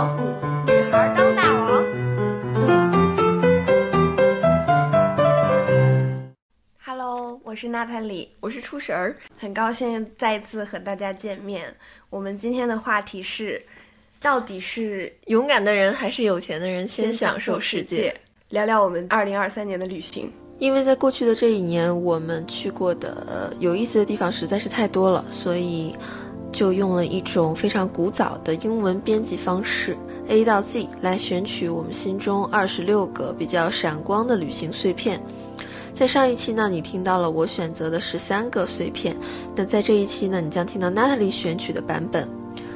老虎，女孩当大王。Hello，我是娜塔莉，我是出神儿，很高兴再一次和大家见面。我们今天的话题是，到底是勇敢的人还是有钱的人先享受世界？聊聊我们二零二三年的旅行。因为在过去的这一年，我们去过的有意思的地方实在是太多了，所以。就用了一种非常古早的英文编辑方式，A 到 Z 来选取我们心中二十六个比较闪光的旅行碎片。在上一期呢，你听到了我选择的十三个碎片，那在这一期呢，你将听到 Natalie 选取的版本。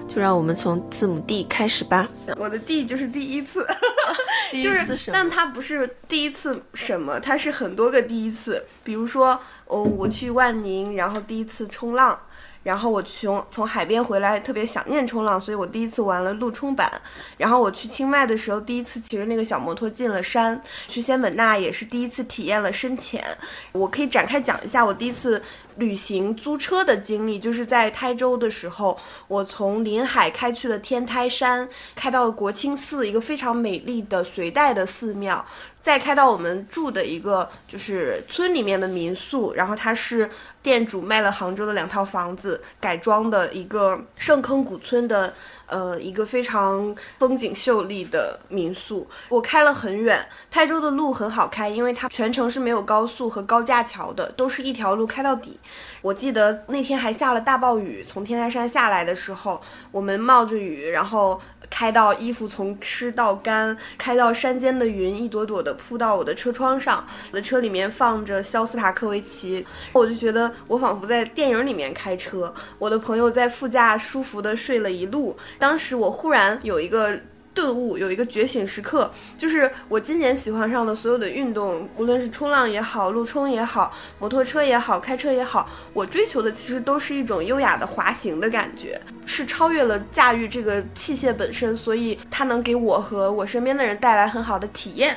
就让我们从字母 D 开始吧。我的 D 就是第一次，就是，但它不是第一次什么，它是很多个第一次。比如说，哦，我去万宁，然后第一次冲浪。然后我从从海边回来，特别想念冲浪，所以我第一次玩了陆冲板。然后我去清迈的时候，第一次骑着那个小摩托进了山。去仙本那也是第一次体验了深潜。我可以展开讲一下我第一次旅行租车的经历，就是在台州的时候，我从临海开去了天台山，开到了国清寺，一个非常美丽的隋代的寺庙。再开到我们住的一个就是村里面的民宿，然后它是店主卖了杭州的两套房子改装的一个圣坑古村的。呃，一个非常风景秀丽的民宿。我开了很远，泰州的路很好开，因为它全程是没有高速和高架桥的，都是一条路开到底。我记得那天还下了大暴雨，从天台山下来的时候，我们冒着雨，然后开到衣服从湿到干，开到山间的云一朵朵的铺到我的车窗上。我的车里面放着肖斯塔科维奇，我就觉得我仿佛在电影里面开车。我的朋友在副驾舒服的睡了一路。当时我忽然有一个顿悟，有一个觉醒时刻，就是我今年喜欢上的所有的运动，无论是冲浪也好，路冲也好，摩托车也好，开车也好，我追求的其实都是一种优雅的滑行的感觉，是超越了驾驭这个器械本身，所以它能给我和我身边的人带来很好的体验。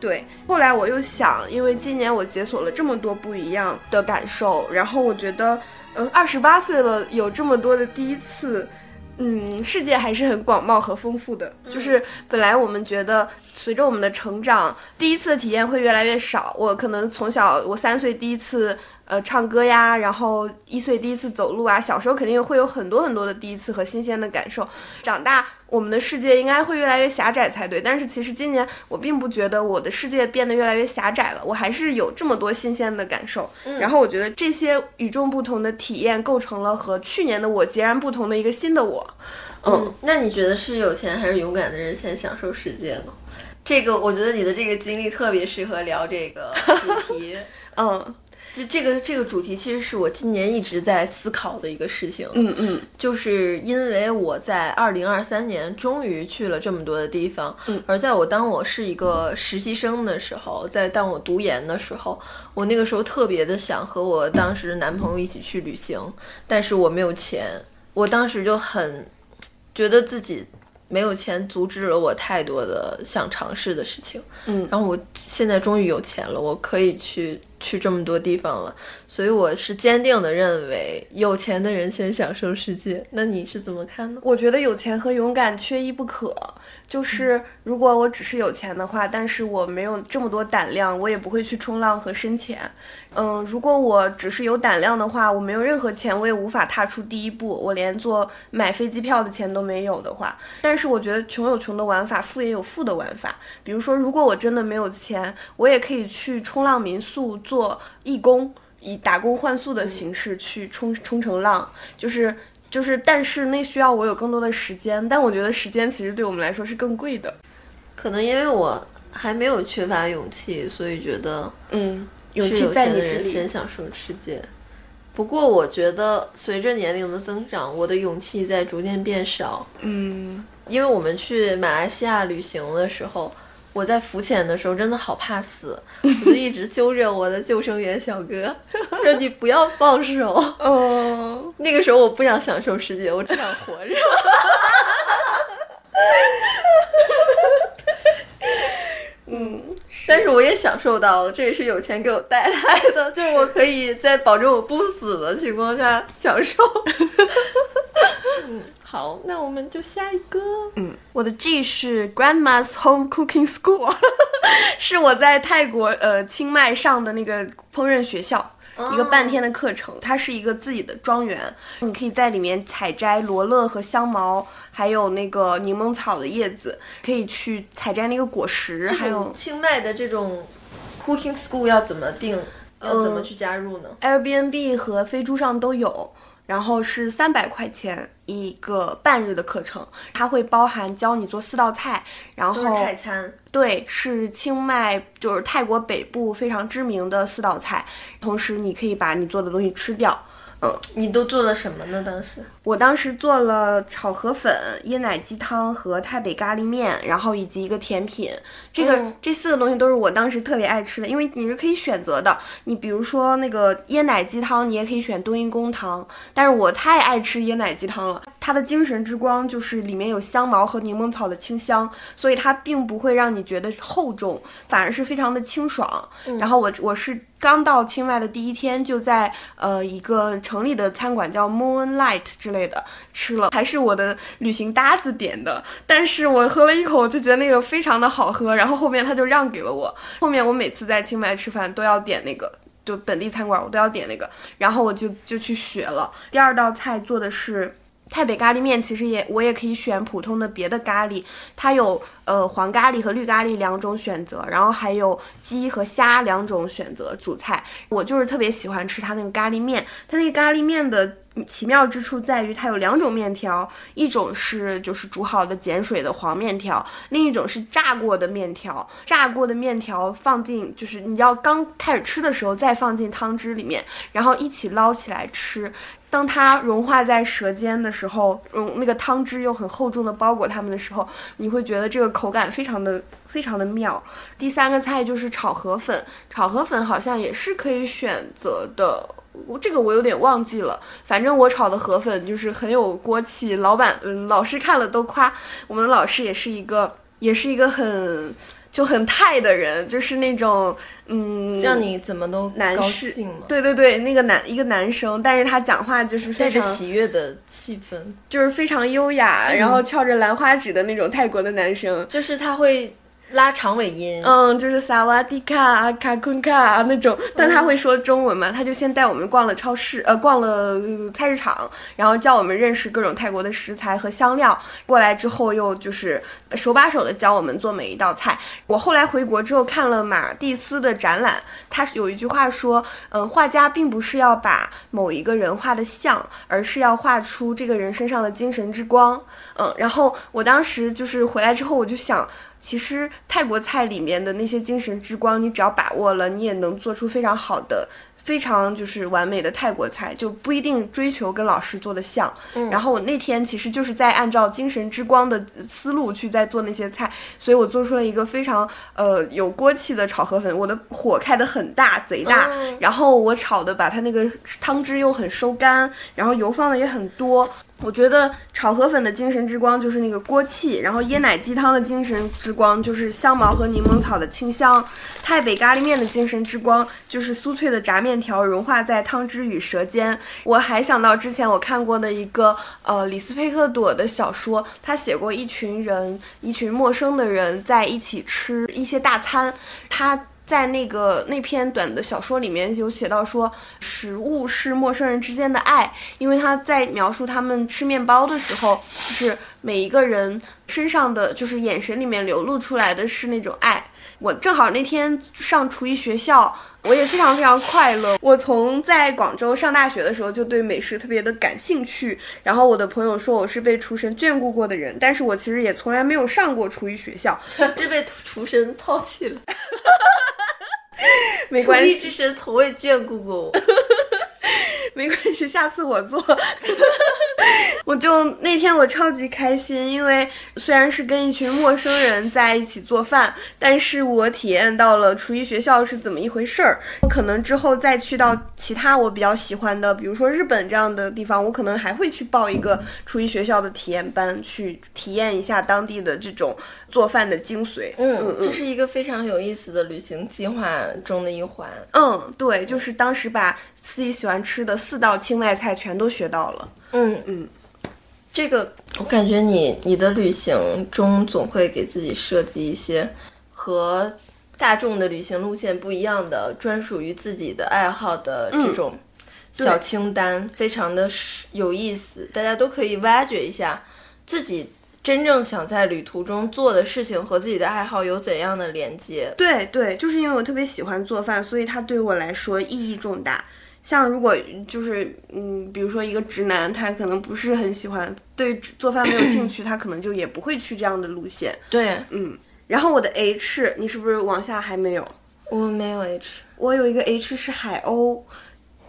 对，后来我又想，因为今年我解锁了这么多不一样的感受，然后我觉得，呃，二十八岁了，有这么多的第一次。嗯，世界还是很广袤和丰富的。就是本来我们觉得，随着我们的成长，第一次的体验会越来越少。我可能从小，我三岁第一次。呃，唱歌呀，然后一岁第一次走路啊，小时候肯定会有很多很多的第一次和新鲜的感受。长大，我们的世界应该会越来越狭窄才对。但是其实今年我并不觉得我的世界变得越来越狭窄了，我还是有这么多新鲜的感受。然后我觉得这些与众不同的体验构成了和去年的我截然不同的一个新的我。嗯，那你觉得是有钱还是勇敢的人先享受世界呢？这个我觉得你的这个经历特别适合聊这个主题。嗯。就这个这个主题，其实是我今年一直在思考的一个事情。嗯嗯，就是因为我在二零二三年终于去了这么多的地方，嗯，而在我当我是一个实习生的时候，在当我读研的时候，我那个时候特别的想和我当时男朋友一起去旅行，但是我没有钱，我当时就很觉得自己。没有钱阻止了我太多的想尝试的事情，嗯，然后我现在终于有钱了，我可以去去这么多地方了，所以我是坚定的认为有钱的人先享受世界。那你是怎么看呢？我觉得有钱和勇敢缺一不可。就是如果我只是有钱的话，但是我没有这么多胆量，我也不会去冲浪和深潜。嗯，如果我只是有胆量的话，我没有任何钱，我也无法踏出第一步。我连坐买飞机票的钱都没有的话，但是我觉得穷有穷的玩法，富也有富的玩法。比如说，如果我真的没有钱，我也可以去冲浪民宿做义工，以打工换宿的形式去冲冲成浪，就是。就是，但是那需要我有更多的时间，但我觉得时间其实对我们来说是更贵的。可能因为我还没有缺乏勇气，所以觉得，嗯，勇气在你这里。先享受世界。不过我觉得随着年龄的增长，我的勇气在逐渐变少。嗯，因为我们去马来西亚旅行的时候。我在浮潜的时候真的好怕死，我就一直揪着我的救生员小哥，说你不要放手。哦，那个时候我不想享受世界，我只想活着。嗯，但是我也享受到了，这也是有钱给我带来的，就是我可以在保证我不死的情况下享受。嗯。好，那我们就下一个。嗯，我的 G 是 Grandma's Home Cooking School，是我在泰国呃清迈上的那个烹饪学校，一个半天的课程。它是一个自己的庄园，你可以在里面采摘罗勒和香茅，还有那个柠檬草的叶子，可以去采摘那个果实。还有清迈的这种 Cooking School 要怎么定？要怎么去加入呢？Airbnb 和飞猪上都有。然后是三百块钱一个半日的课程，它会包含教你做四道菜，然后泰餐，对，是清迈就是泰国北部非常知名的四道菜，同时你可以把你做的东西吃掉。嗯，你都做了什么呢？当时我当时做了炒河粉、椰奶鸡汤和太北咖喱面，然后以及一个甜品。这个这四个东西都是我当时特别爱吃的，因为你是可以选择的。你比如说那个椰奶鸡汤，你也可以选冬阴功汤，但是我太爱吃椰奶鸡汤了。它的精神之光就是里面有香茅和柠檬草的清香，所以它并不会让你觉得厚重，反而是非常的清爽。然后我我是刚到清迈的第一天，就在呃一个城里的餐馆叫 Moonlight 之类的吃了，还是我的旅行搭子点的，但是我喝了一口就觉得那个非常的好喝，然后后面他就让给了我。后面我每次在清迈吃饭都要点那个，就本地餐馆我都要点那个，然后我就就去学了。第二道菜做的是。泰北咖喱面其实也我也可以选普通的别的咖喱，它有呃黄咖喱和绿咖喱两种选择，然后还有鸡和虾两种选择主菜。我就是特别喜欢吃它那个咖喱面，它那个咖喱面的奇妙之处在于它有两种面条，一种是就是煮好的碱水的黄面条，另一种是炸过的面条。炸过的面条放进就是你要刚开始吃的时候再放进汤汁里面，然后一起捞起来吃。当它融化在舌尖的时候，融那个汤汁又很厚重的包裹它们的时候，你会觉得这个口感非常的非常的妙。第三个菜就是炒河粉，炒河粉好像也是可以选择的，这个我有点忘记了。反正我炒的河粉就是很有锅气，老板嗯老师看了都夸。我们的老师也是一个也是一个很。就很泰的人，就是那种，嗯，让你怎么都男士，对对对，那个男一个男生，但是他讲话就是非常喜悦的气氛，就是非常优雅，然后翘着兰花指的那种泰国的男生，就是他会。拉长尾音，嗯，就是萨瓦迪卡、卡昆卡那种，但他会说中文嘛？他就先带我们逛了超市，呃，逛了菜市场，然后教我们认识各种泰国的食材和香料。过来之后，又就是手把手的教我们做每一道菜。我后来回国之后看了马蒂斯的展览，他有一句话说，嗯，画家并不是要把某一个人画的像，而是要画出这个人身上的精神之光。嗯，然后我当时就是回来之后，我就想。其实泰国菜里面的那些精神之光，你只要把握了，你也能做出非常好的、非常就是完美的泰国菜，就不一定追求跟老师做的像。然后我那天其实就是在按照精神之光的思路去在做那些菜，所以我做出了一个非常呃有锅气的炒河粉。我的火开的很大，贼大，然后我炒的把它那个汤汁又很收干，然后油放的也很多。我觉得炒河粉的精神之光就是那个锅气，然后椰奶鸡汤的精神之光就是香茅和柠檬草的清香，太北咖喱面的精神之光就是酥脆的炸面条融化在汤汁与舌尖。我还想到之前我看过的一个呃李斯佩克朵的小说，他写过一群人，一群陌生的人在一起吃一些大餐，他。在那个那篇短的小说里面有写到说，食物是陌生人之间的爱，因为他在描述他们吃面包的时候，就是每一个人身上的就是眼神里面流露出来的是那种爱。我正好那天上厨艺学校，我也非常非常快乐。我从在广州上大学的时候就对美食特别的感兴趣，然后我的朋友说我是被厨神眷顾过的人，但是我其实也从来没有上过厨艺学校，这被厨神抛弃了。没关系，厨艺之神从未眷顾过我。没关系，下次我做。我就那天我超级开心，因为虽然是跟一群陌生人在一起做饭，但是我体验到了厨艺学校是怎么一回事儿。我可能之后再去到其他我比较喜欢的，比如说日本这样的地方，我可能还会去报一个厨艺学校的体验班，去体验一下当地的这种做饭的精髓。嗯嗯，这是一个非常有意思的旅行计划中的一环。嗯，对，就是当时把自己喜欢吃的四道清迈菜全都学到了。嗯嗯。这个我感觉你你的旅行中总会给自己设计一些和大众的旅行路线不一样的专属于自己的爱好的这种小清单，非常的有意思，大家都可以挖掘一下自己真正想在旅途中做的事情和自己的爱好有怎样的连接。对对，就是因为我特别喜欢做饭，所以它对我来说意义重大。像如果就是嗯，比如说一个直男，他可能不是很喜欢对做饭没有兴趣，他可能就也不会去这样的路线。对，嗯。然后我的 H，你是不是往下还没有？我没有 H，我有一个 H 是海鸥，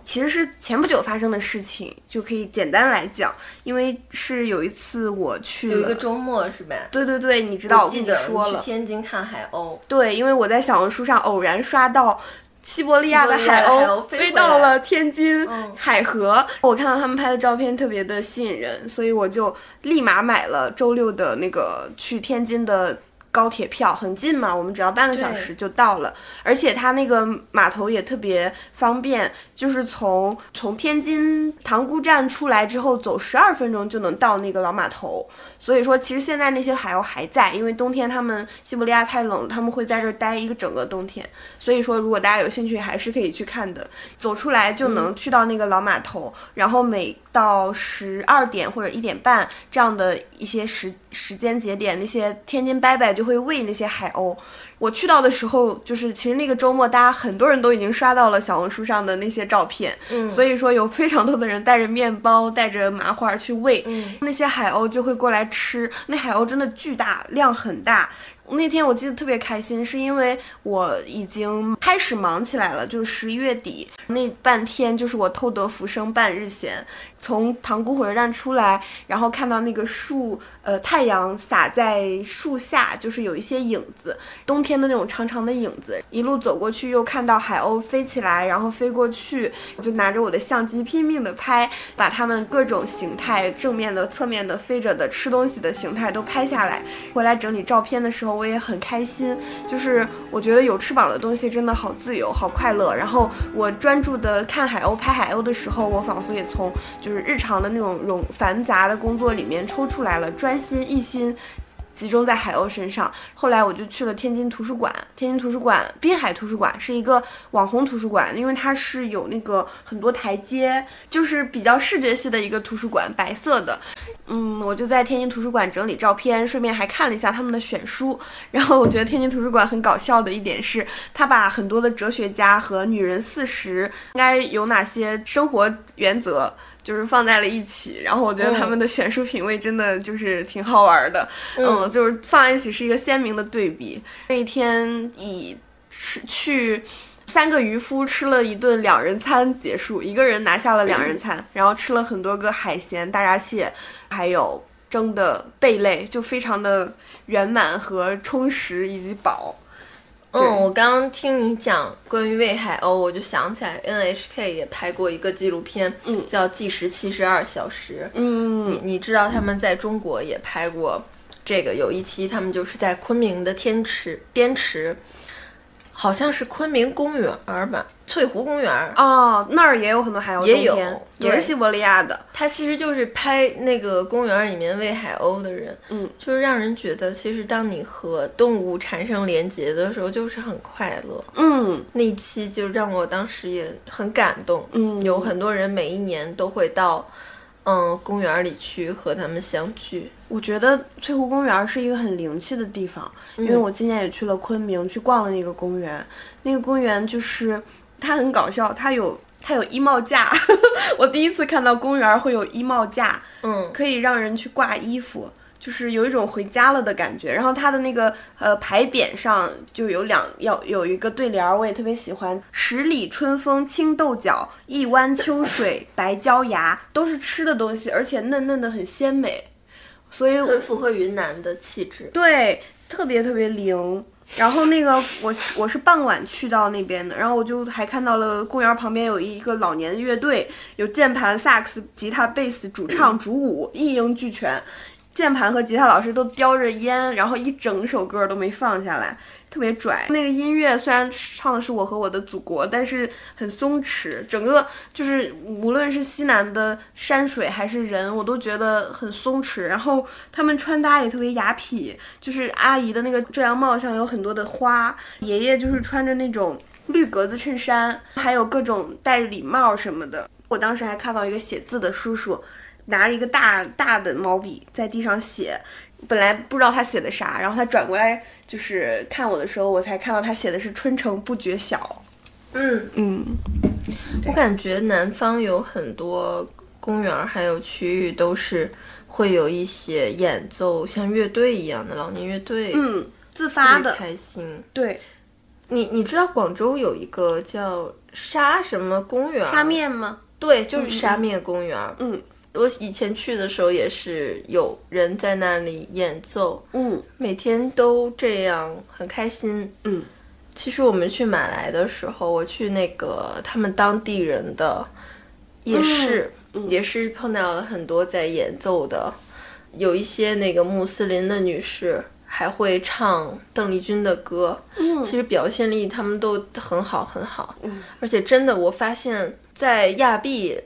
其实是前不久发生的事情，就可以简单来讲，因为是有一次我去有一个周末是呗？对对对，你知道我记得说了，去天津看海鸥。对，因为我在小红书上偶然刷到。西伯利亚的海鸥飞到了天津海河，我看到他们拍的照片特别的吸引人，所以我就立马买了周六的那个去天津的。高铁票很近嘛，我们只要半个小时就到了，而且它那个码头也特别方便，就是从从天津塘沽站出来之后走十二分钟就能到那个老码头。所以说，其实现在那些海鸥还在，因为冬天他们西伯利亚太冷，他们会在这儿待一个整个冬天。所以说，如果大家有兴趣，还是可以去看的。走出来就能去到那个老码头，然后每到十二点或者一点半这样的一些时时间节点，那些天津伯伯就会喂那些海鸥。我去到的时候，就是其实那个周末，大家很多人都已经刷到了小红书上的那些照片，嗯，所以说有非常多的人带着面包、带着麻花去喂，嗯，那些海鸥就会过来吃。那海鸥真的巨大，量很大。那天我记得特别开心，是因为我已经开始忙起来了，就是十一月底那半天，就是我偷得浮生半日闲。从塘沽火车站出来，然后看到那个树，呃，太阳洒在树下，就是有一些影子，冬天的那种长长的影子。一路走过去，又看到海鸥飞起来，然后飞过去，我就拿着我的相机拼命的拍，把它们各种形态，正面的、侧面的、飞着的、吃东西的形态都拍下来。回来整理照片的时候，我也很开心，就是我觉得有翅膀的东西真的好自由、好快乐。然后我专注的看海鸥、拍海鸥的时候，我仿佛也从就是。日常的那种冗繁杂的工作里面抽出来了，专心一心集中在海鸥身上。后来我就去了天津图书馆，天津图书馆滨海图书馆是一个网红图书馆，因为它是有那个很多台阶，就是比较视觉系的一个图书馆，白色的。嗯，我就在天津图书馆整理照片，顺便还看了一下他们的选书。然后我觉得天津图书馆很搞笑的一点是，他把很多的哲学家和女人四十应该有哪些生活原则。就是放在了一起，然后我觉得他们的选书品味真的就是挺好玩的，嗯，就是放在一起是一个鲜明的对比。那一天以吃去三个渔夫吃了一顿两人餐结束，一个人拿下了两人餐，然后吃了很多个海鲜、大闸蟹，还有蒸的贝类，就非常的圆满和充实以及饱。嗯，我刚刚听你讲关于喂海鸥，我就想起来 NHK 也拍过一个纪录片，嗯，叫《计时七十二小时》。嗯，你你知道他们在中国也拍过这个，有一期他们就是在昆明的天池边池。好像是昆明公园儿吧，翠湖公园儿哦，那儿也有很多海鸥，也有，也是西伯利亚的。它其实就是拍那个公园里面喂海鸥的人，嗯，就是让人觉得，其实当你和动物产生连结的时候，就是很快乐。嗯，那期就让我当时也很感动。嗯，有很多人每一年都会到。嗯，公园里去和他们相聚。我觉得翠湖公园是一个很灵气的地方，因为我今年也去了昆明，去逛了那个公园。那个公园就是它很搞笑，它有它有衣帽架，我第一次看到公园会有衣帽架，嗯，可以让人去挂衣服。就是有一种回家了的感觉，然后它的那个呃牌匾上就有两要有一个对联儿，我也特别喜欢。十里春风青豆角，一湾秋水白椒芽，都是吃的东西，而且嫩嫩的很鲜美，所以很符合云南的气质。对，特别特别灵。然后那个我我是傍晚去到那边的，然后我就还看到了公园旁边有一个老年乐队，有键盘、萨克斯、吉他、贝斯、主唱、主舞，一应俱全。键盘和吉他老师都叼着烟，然后一整首歌都没放下来，特别拽。那个音乐虽然唱的是我和我的祖国，但是很松弛，整个就是无论是西南的山水还是人，我都觉得很松弛。然后他们穿搭也特别雅痞，就是阿姨的那个遮阳帽上有很多的花，爷爷就是穿着那种绿格子衬衫，还有各种戴礼帽什么的。我当时还看到一个写字的叔叔。拿着一个大大的毛笔在地上写，本来不知道他写的啥，然后他转过来就是看我的时候，我才看到他写的是“春城不觉晓”。嗯嗯，我感觉南方有很多公园还有区域都是会有一些演奏像乐队一样的老年乐队，嗯，自发的开心。对，你你知道广州有一个叫沙什么公园？沙面吗？对，就是沙面公园。嗯。我以前去的时候也是有人在那里演奏，嗯，每天都这样，很开心，嗯。其实我们去马来的时候，我去那个他们当地人的夜市，也是碰到了很多在演奏的，有一些那个穆斯林的女士还会唱邓丽君的歌，嗯，其实表现力他们都很好很好，嗯，而且真的我发现，在亚庇。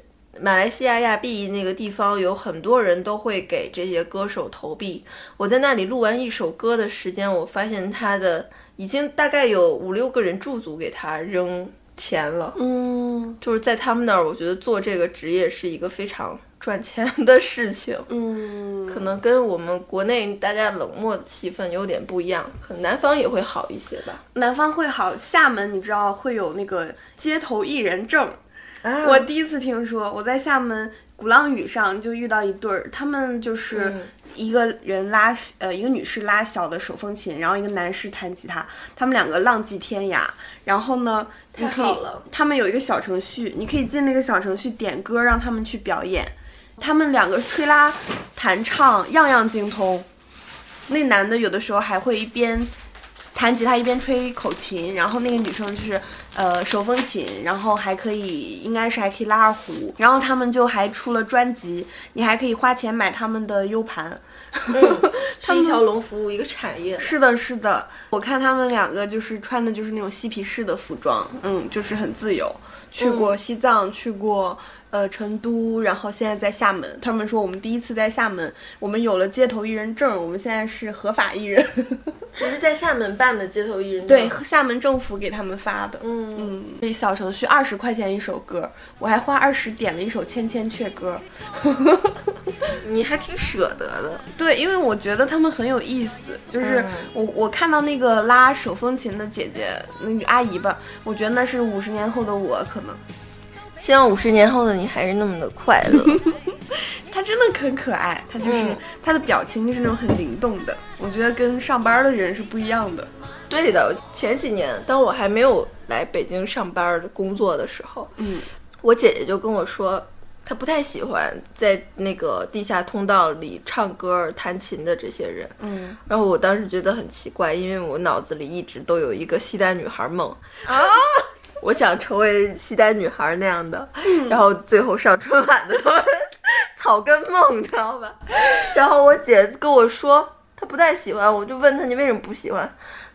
马来西亚亚庇那个地方有很多人都会给这些歌手投币。我在那里录完一首歌的时间，我发现他的已经大概有五六个人驻足给他扔钱了。嗯，就是在他们那儿，我觉得做这个职业是一个非常赚钱的事情。嗯，可能跟我们国内大家冷漠的气氛有点不一样，可能南方也会好一些吧。南方会好，厦门你知道会有那个街头艺人证。我第一次听说，我在厦门鼓浪屿上就遇到一对儿，他们就是一个人拉呃一个女士拉小的手风琴，然后一个男士弹吉他，他们两个浪迹天涯。然后呢，你可以他们有一个小程序，你可以进那个小程序点歌，让他们去表演。他们两个吹拉弹唱样样精通，那男的有的时候还会一边。弹吉他一边吹口琴，然后那个女生就是呃手风琴，然后还可以应该是还可以拉二胡，然后他们就还出了专辑，你还可以花钱买他们的 U 盘，是一条龙服务一个产业。是的，是的，我看他们两个就是穿的就是那种嬉皮士的服装，嗯，就是很自由。去过西藏，去过。呃，成都，然后现在在厦门。他们说我们第一次在厦门，我们有了街头艺人证，我们现在是合法艺人。只是在厦门办的街头艺人证，对，厦门政府给他们发的。嗯嗯，那小程序二十块钱一首歌，我还花二十点了一首《千千阙歌 》。你还挺舍得的。对，因为我觉得他们很有意思。就是我我看到那个拉手风琴的姐姐，那个阿姨吧，我觉得那是五十年后的我可能。希望五十年后的你还是那么的快乐。他真的很可爱，他就是他的表情就是那种很灵动的，我觉得跟上班的人是不一样的。对的，前几年当我还没有来北京上班工作的时候，嗯，我姐姐就跟我说，她不太喜欢在那个地下通道里唱歌、弹琴的这些人。嗯，然后我当时觉得很奇怪，因为我脑子里一直都有一个西单女孩梦啊。我想成为西单女孩那样的，然后最后上春晚的草根梦，你知道吧？然后我姐跟我说她不太喜欢，我就问她你为什么不喜欢？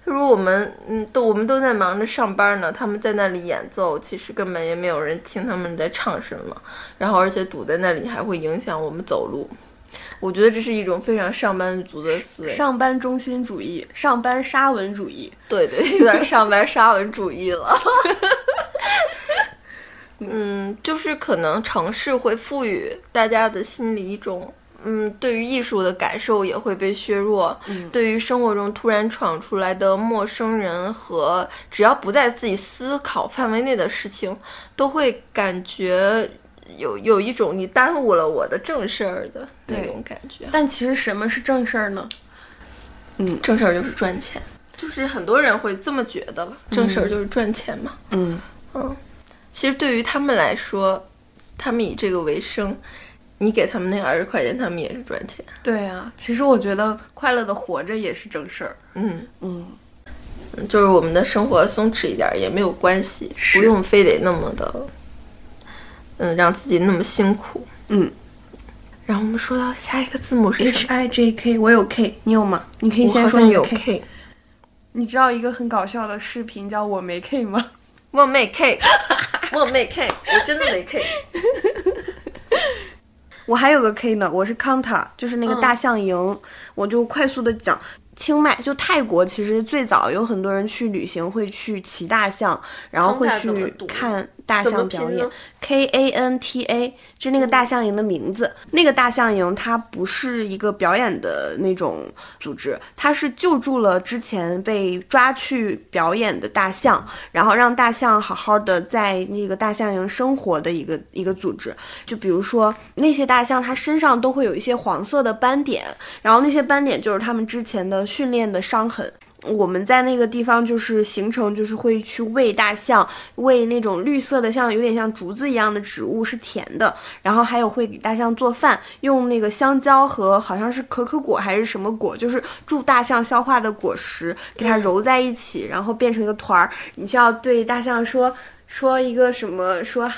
她说我们嗯都我们都在忙着上班呢，他们在那里演奏，其实根本也没有人听他们在唱什么，然后而且堵在那里还会影响我们走路。我觉得这是一种非常上班族的思维，上班中心主义，上班沙文主义，对对，有点上班沙文主义了。嗯，就是可能城市会赋予大家的心理一种，嗯，对于艺术的感受也会被削弱。嗯，对于生活中突然闯出来的陌生人和只要不在自己思考范围内的事情，都会感觉。有有一种你耽误了我的正事儿的那种感觉，但其实什么是正事儿呢？嗯，正事儿就是赚钱，就是很多人会这么觉得了，正事儿就是赚钱嘛。嗯嗯，其实对于他们来说，他们以这个为生，你给他们那二十块钱，他们也是赚钱。对啊，其实我觉得快乐的活着也是正事儿。嗯嗯，就是我们的生活松弛一点也没有关系，不用非得那么的。嗯，让自己那么辛苦。嗯，然后我们说到下一个字母是 H I J K，我有 K，你有吗？你可以先说你有 K。你知道一个很搞笑的视频叫我没 K 吗？我没 K，我没 K，我真的没 K。我还有个 K 呢，我是 Kanta，就是那个大象营。我就快速的讲。清迈就泰国，其实最早有很多人去旅行会去骑大象，然后会去看大象表演。K A N T A，就那个大象营的名字。那个大象营它不是一个表演的那种组织，它是救助了之前被抓去表演的大象，然后让大象好好的在那个大象营生活的一个一个组织。就比如说那些大象，它身上都会有一些黄色的斑点，然后那些斑点就是它们之前的。训练的伤痕，我们在那个地方就是行程，就是会去喂大象，喂那种绿色的，像有点像竹子一样的植物，是甜的。然后还有会给大象做饭，用那个香蕉和好像是可可果还是什么果，就是助大象消化的果实，给它揉在一起，然后变成一个团儿。你就要对大象说说一个什么说。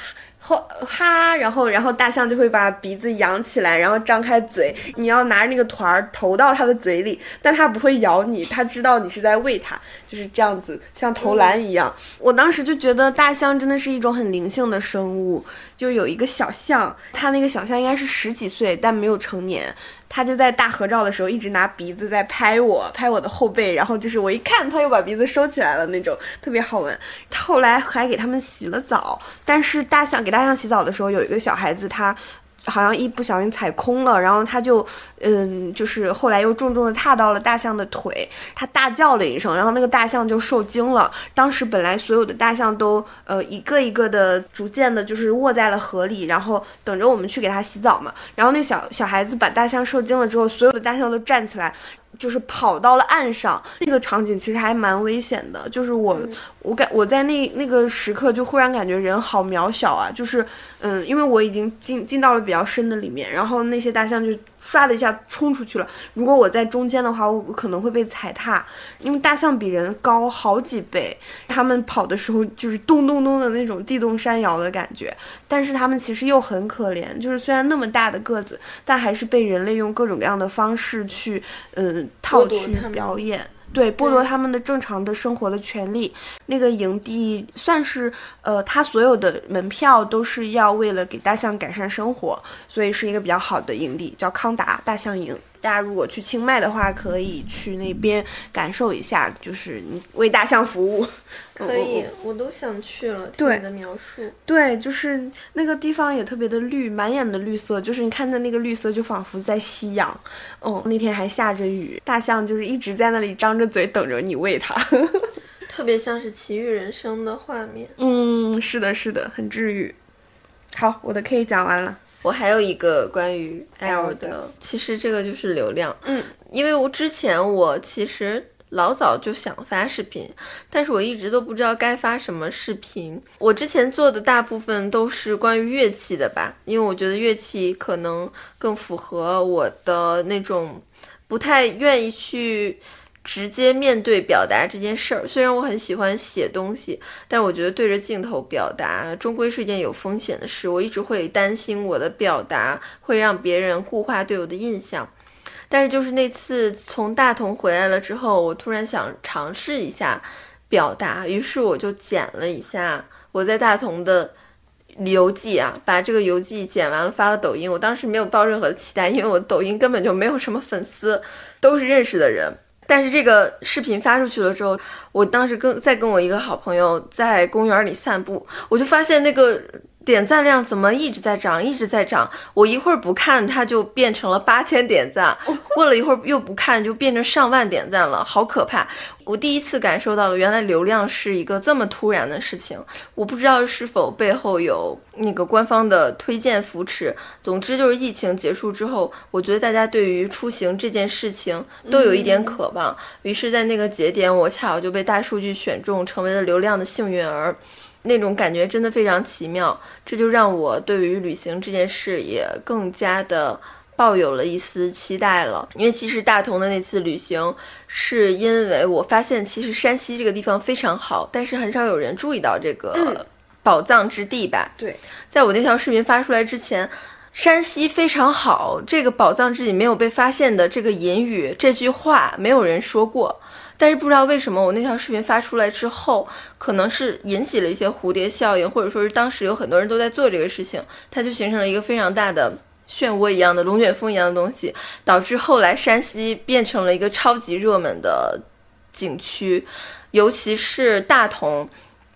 后哈，然后然后大象就会把鼻子扬起来，然后张开嘴，你要拿着那个团儿投到它的嘴里，但它不会咬你，它知道你是在喂它，就是这样子，像投篮一样。我当时就觉得大象真的是一种很灵性的生物，就有一个小象，它那个小象应该是十几岁，但没有成年。他就在大合照的时候一直拿鼻子在拍我，拍我的后背，然后就是我一看，他又把鼻子收起来了那种，特别好闻。后来还给他们洗了澡，但是大象给大象洗澡的时候，有一个小孩子他。好像一不小心踩空了，然后他就，嗯，就是后来又重重的踏到了大象的腿，他大叫了一声，然后那个大象就受惊了。当时本来所有的大象都，呃，一个一个的逐渐的，就是卧在了河里，然后等着我们去给他洗澡嘛。然后那小小孩子把大象受惊了之后，所有的大象都站起来。就是跑到了岸上，那个场景其实还蛮危险的。就是我，我感我在那那个时刻就忽然感觉人好渺小啊。就是，嗯，因为我已经进进到了比较深的里面，然后那些大象就。唰的一下冲出去了。如果我在中间的话，我可能会被踩踏，因为大象比人高好几倍，它们跑的时候就是咚咚咚的那种地动山摇的感觉。但是它们其实又很可怜，就是虽然那么大的个子，但还是被人类用各种各样的方式去，嗯，套去表演。对，剥夺他们的正常的生活的权利。那个营地算是，呃，他所有的门票都是要为了给大象改善生活，所以是一个比较好的营地，叫康达大象营。大家如果去清迈的话，可以去那边感受一下，就是你为大象服务。可以，我都想去了。对你的描述，对，就是那个地方也特别的绿，满眼的绿色，就是你看着那个绿色，就仿佛在夕阳。哦，那天还下着雨，大象就是一直在那里张着嘴等着你喂它，特别像是奇遇人生的画面。嗯，是的，是的，很治愈。好，我的 K 讲完了。我还有一个关于 L 的，其实这个就是流量。嗯，因为我之前我其实老早就想发视频，但是我一直都不知道该发什么视频。我之前做的大部分都是关于乐器的吧，因为我觉得乐器可能更符合我的那种，不太愿意去。直接面对表达这件事儿，虽然我很喜欢写东西，但我觉得对着镜头表达终归是一件有风险的事。我一直会担心我的表达会让别人固化对我的印象。但是就是那次从大同回来了之后，我突然想尝试一下表达，于是我就剪了一下我在大同的游记啊，把这个游记剪完了发了抖音。我当时没有抱任何的期待，因为我抖音根本就没有什么粉丝，都是认识的人。但是这个视频发出去了之后，我当时跟在跟我一个好朋友在公园里散步，我就发现那个。点赞量怎么一直在涨，一直在涨？我一会儿不看，它就变成了八千点赞；过了一会儿又不看，就变成上万点赞了，好可怕！我第一次感受到了，原来流量是一个这么突然的事情。我不知道是否背后有那个官方的推荐扶持。总之就是疫情结束之后，我觉得大家对于出行这件事情都有一点渴望。于是，在那个节点，我恰好就被大数据选中，成为了流量的幸运儿。那种感觉真的非常奇妙，这就让我对于旅行这件事也更加的抱有了一丝期待了。因为其实大同的那次旅行，是因为我发现其实山西这个地方非常好，但是很少有人注意到这个宝藏之地吧？对，在我那条视频发出来之前。山西非常好，这个宝藏之己没有被发现的这个隐语，这句话没有人说过。但是不知道为什么，我那条视频发出来之后，可能是引起了一些蝴蝶效应，或者说是当时有很多人都在做这个事情，它就形成了一个非常大的漩涡一样的龙卷风一样的东西，导致后来山西变成了一个超级热门的景区，尤其是大同。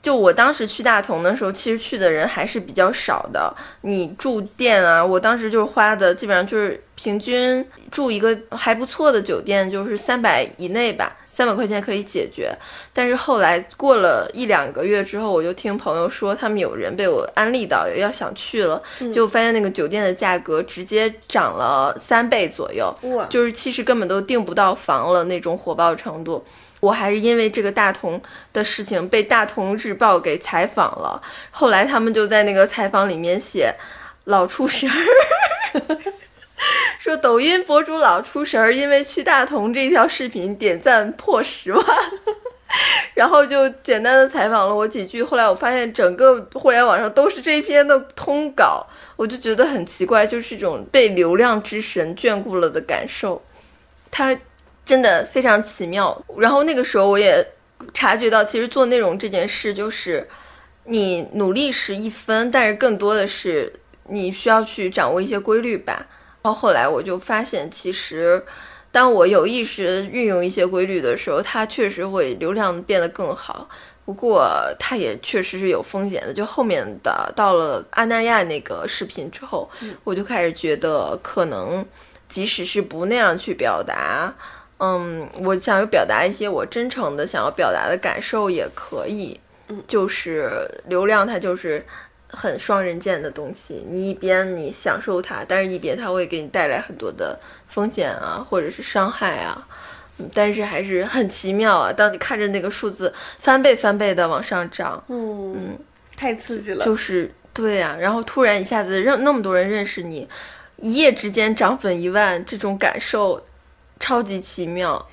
就我当时去大同的时候，其实去的人还是比较少的。你住店啊，我当时就是花的基本上就是平均住一个还不错的酒店，就是三百以内吧，三百块钱可以解决。但是后来过了一两个月之后，我就听朋友说，他们有人被我安利到要想去了，就发现那个酒店的价格直接涨了三倍左右，就是其实根本都订不到房了那种火爆程度。我还是因为这个大同的事情被大同日报给采访了，后来他们就在那个采访里面写，老出神儿，说抖音博主老出神儿，因为去大同这条视频点赞破十万，然后就简单的采访了我几句，后来我发现整个互联网上都是这篇的通稿，我就觉得很奇怪，就是一种被流量之神眷顾了的感受，他。真的非常奇妙。然后那个时候我也察觉到，其实做内容这件事就是你努力是一分，但是更多的是你需要去掌握一些规律吧。到后来我就发现，其实当我有意识运用一些规律的时候，它确实会流量变得更好。不过它也确实是有风险的。就后面的到了阿那亚那个视频之后，我就开始觉得，可能即使是不那样去表达。嗯，我想要表达一些我真诚的想要表达的感受也可以。嗯，就是流量它就是很双刃剑的东西，你一边你享受它，但是一边它会给你带来很多的风险啊，或者是伤害啊。嗯，但是还是很奇妙啊，当你看着那个数字翻倍翻倍的往上涨，嗯嗯，太刺激了。就是对呀，然后突然一下子让那么多人认识你，一夜之间涨粉一万，这种感受。超级奇妙，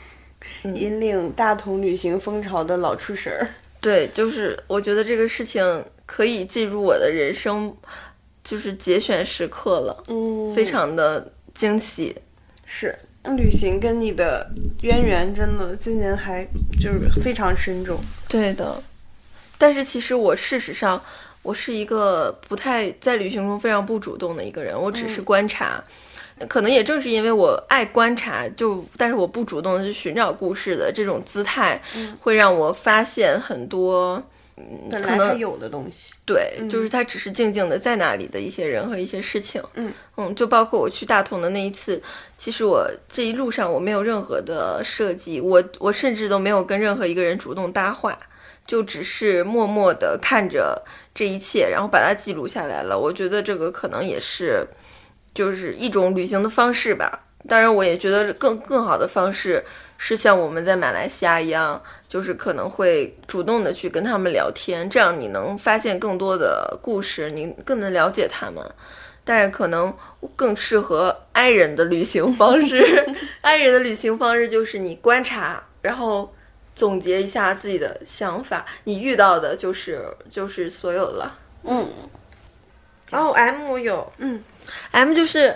引领大同旅行风潮的老出神儿。对，就是我觉得这个事情可以进入我的人生，就是节选时刻了。嗯，非常的惊喜。是，旅行跟你的渊源真的今年还就是非常深重。对的，但是其实我事实上我是一个不太在旅行中非常不主动的一个人，我只是观察。可能也正是因为我爱观察，就但是我不主动的去寻找故事的这种姿态，会让我发现很多本来他有的东西。对，就是他只是静静的在那里的一些人和一些事情。嗯嗯，就包括我去大同的那一次，其实我这一路上我没有任何的设计，我我甚至都没有跟任何一个人主动搭话，就只是默默的看着这一切，然后把它记录下来了。我觉得这个可能也是。就是一种旅行的方式吧。当然，我也觉得更更好的方式是像我们在马来西亚一样，就是可能会主动的去跟他们聊天，这样你能发现更多的故事，你更能了解他们。但是可能更适合爱人的旅行方式，爱人的旅行方式就是你观察，然后总结一下自己的想法，你遇到的就是就是所有了。嗯。然后 M 有，嗯。M 就是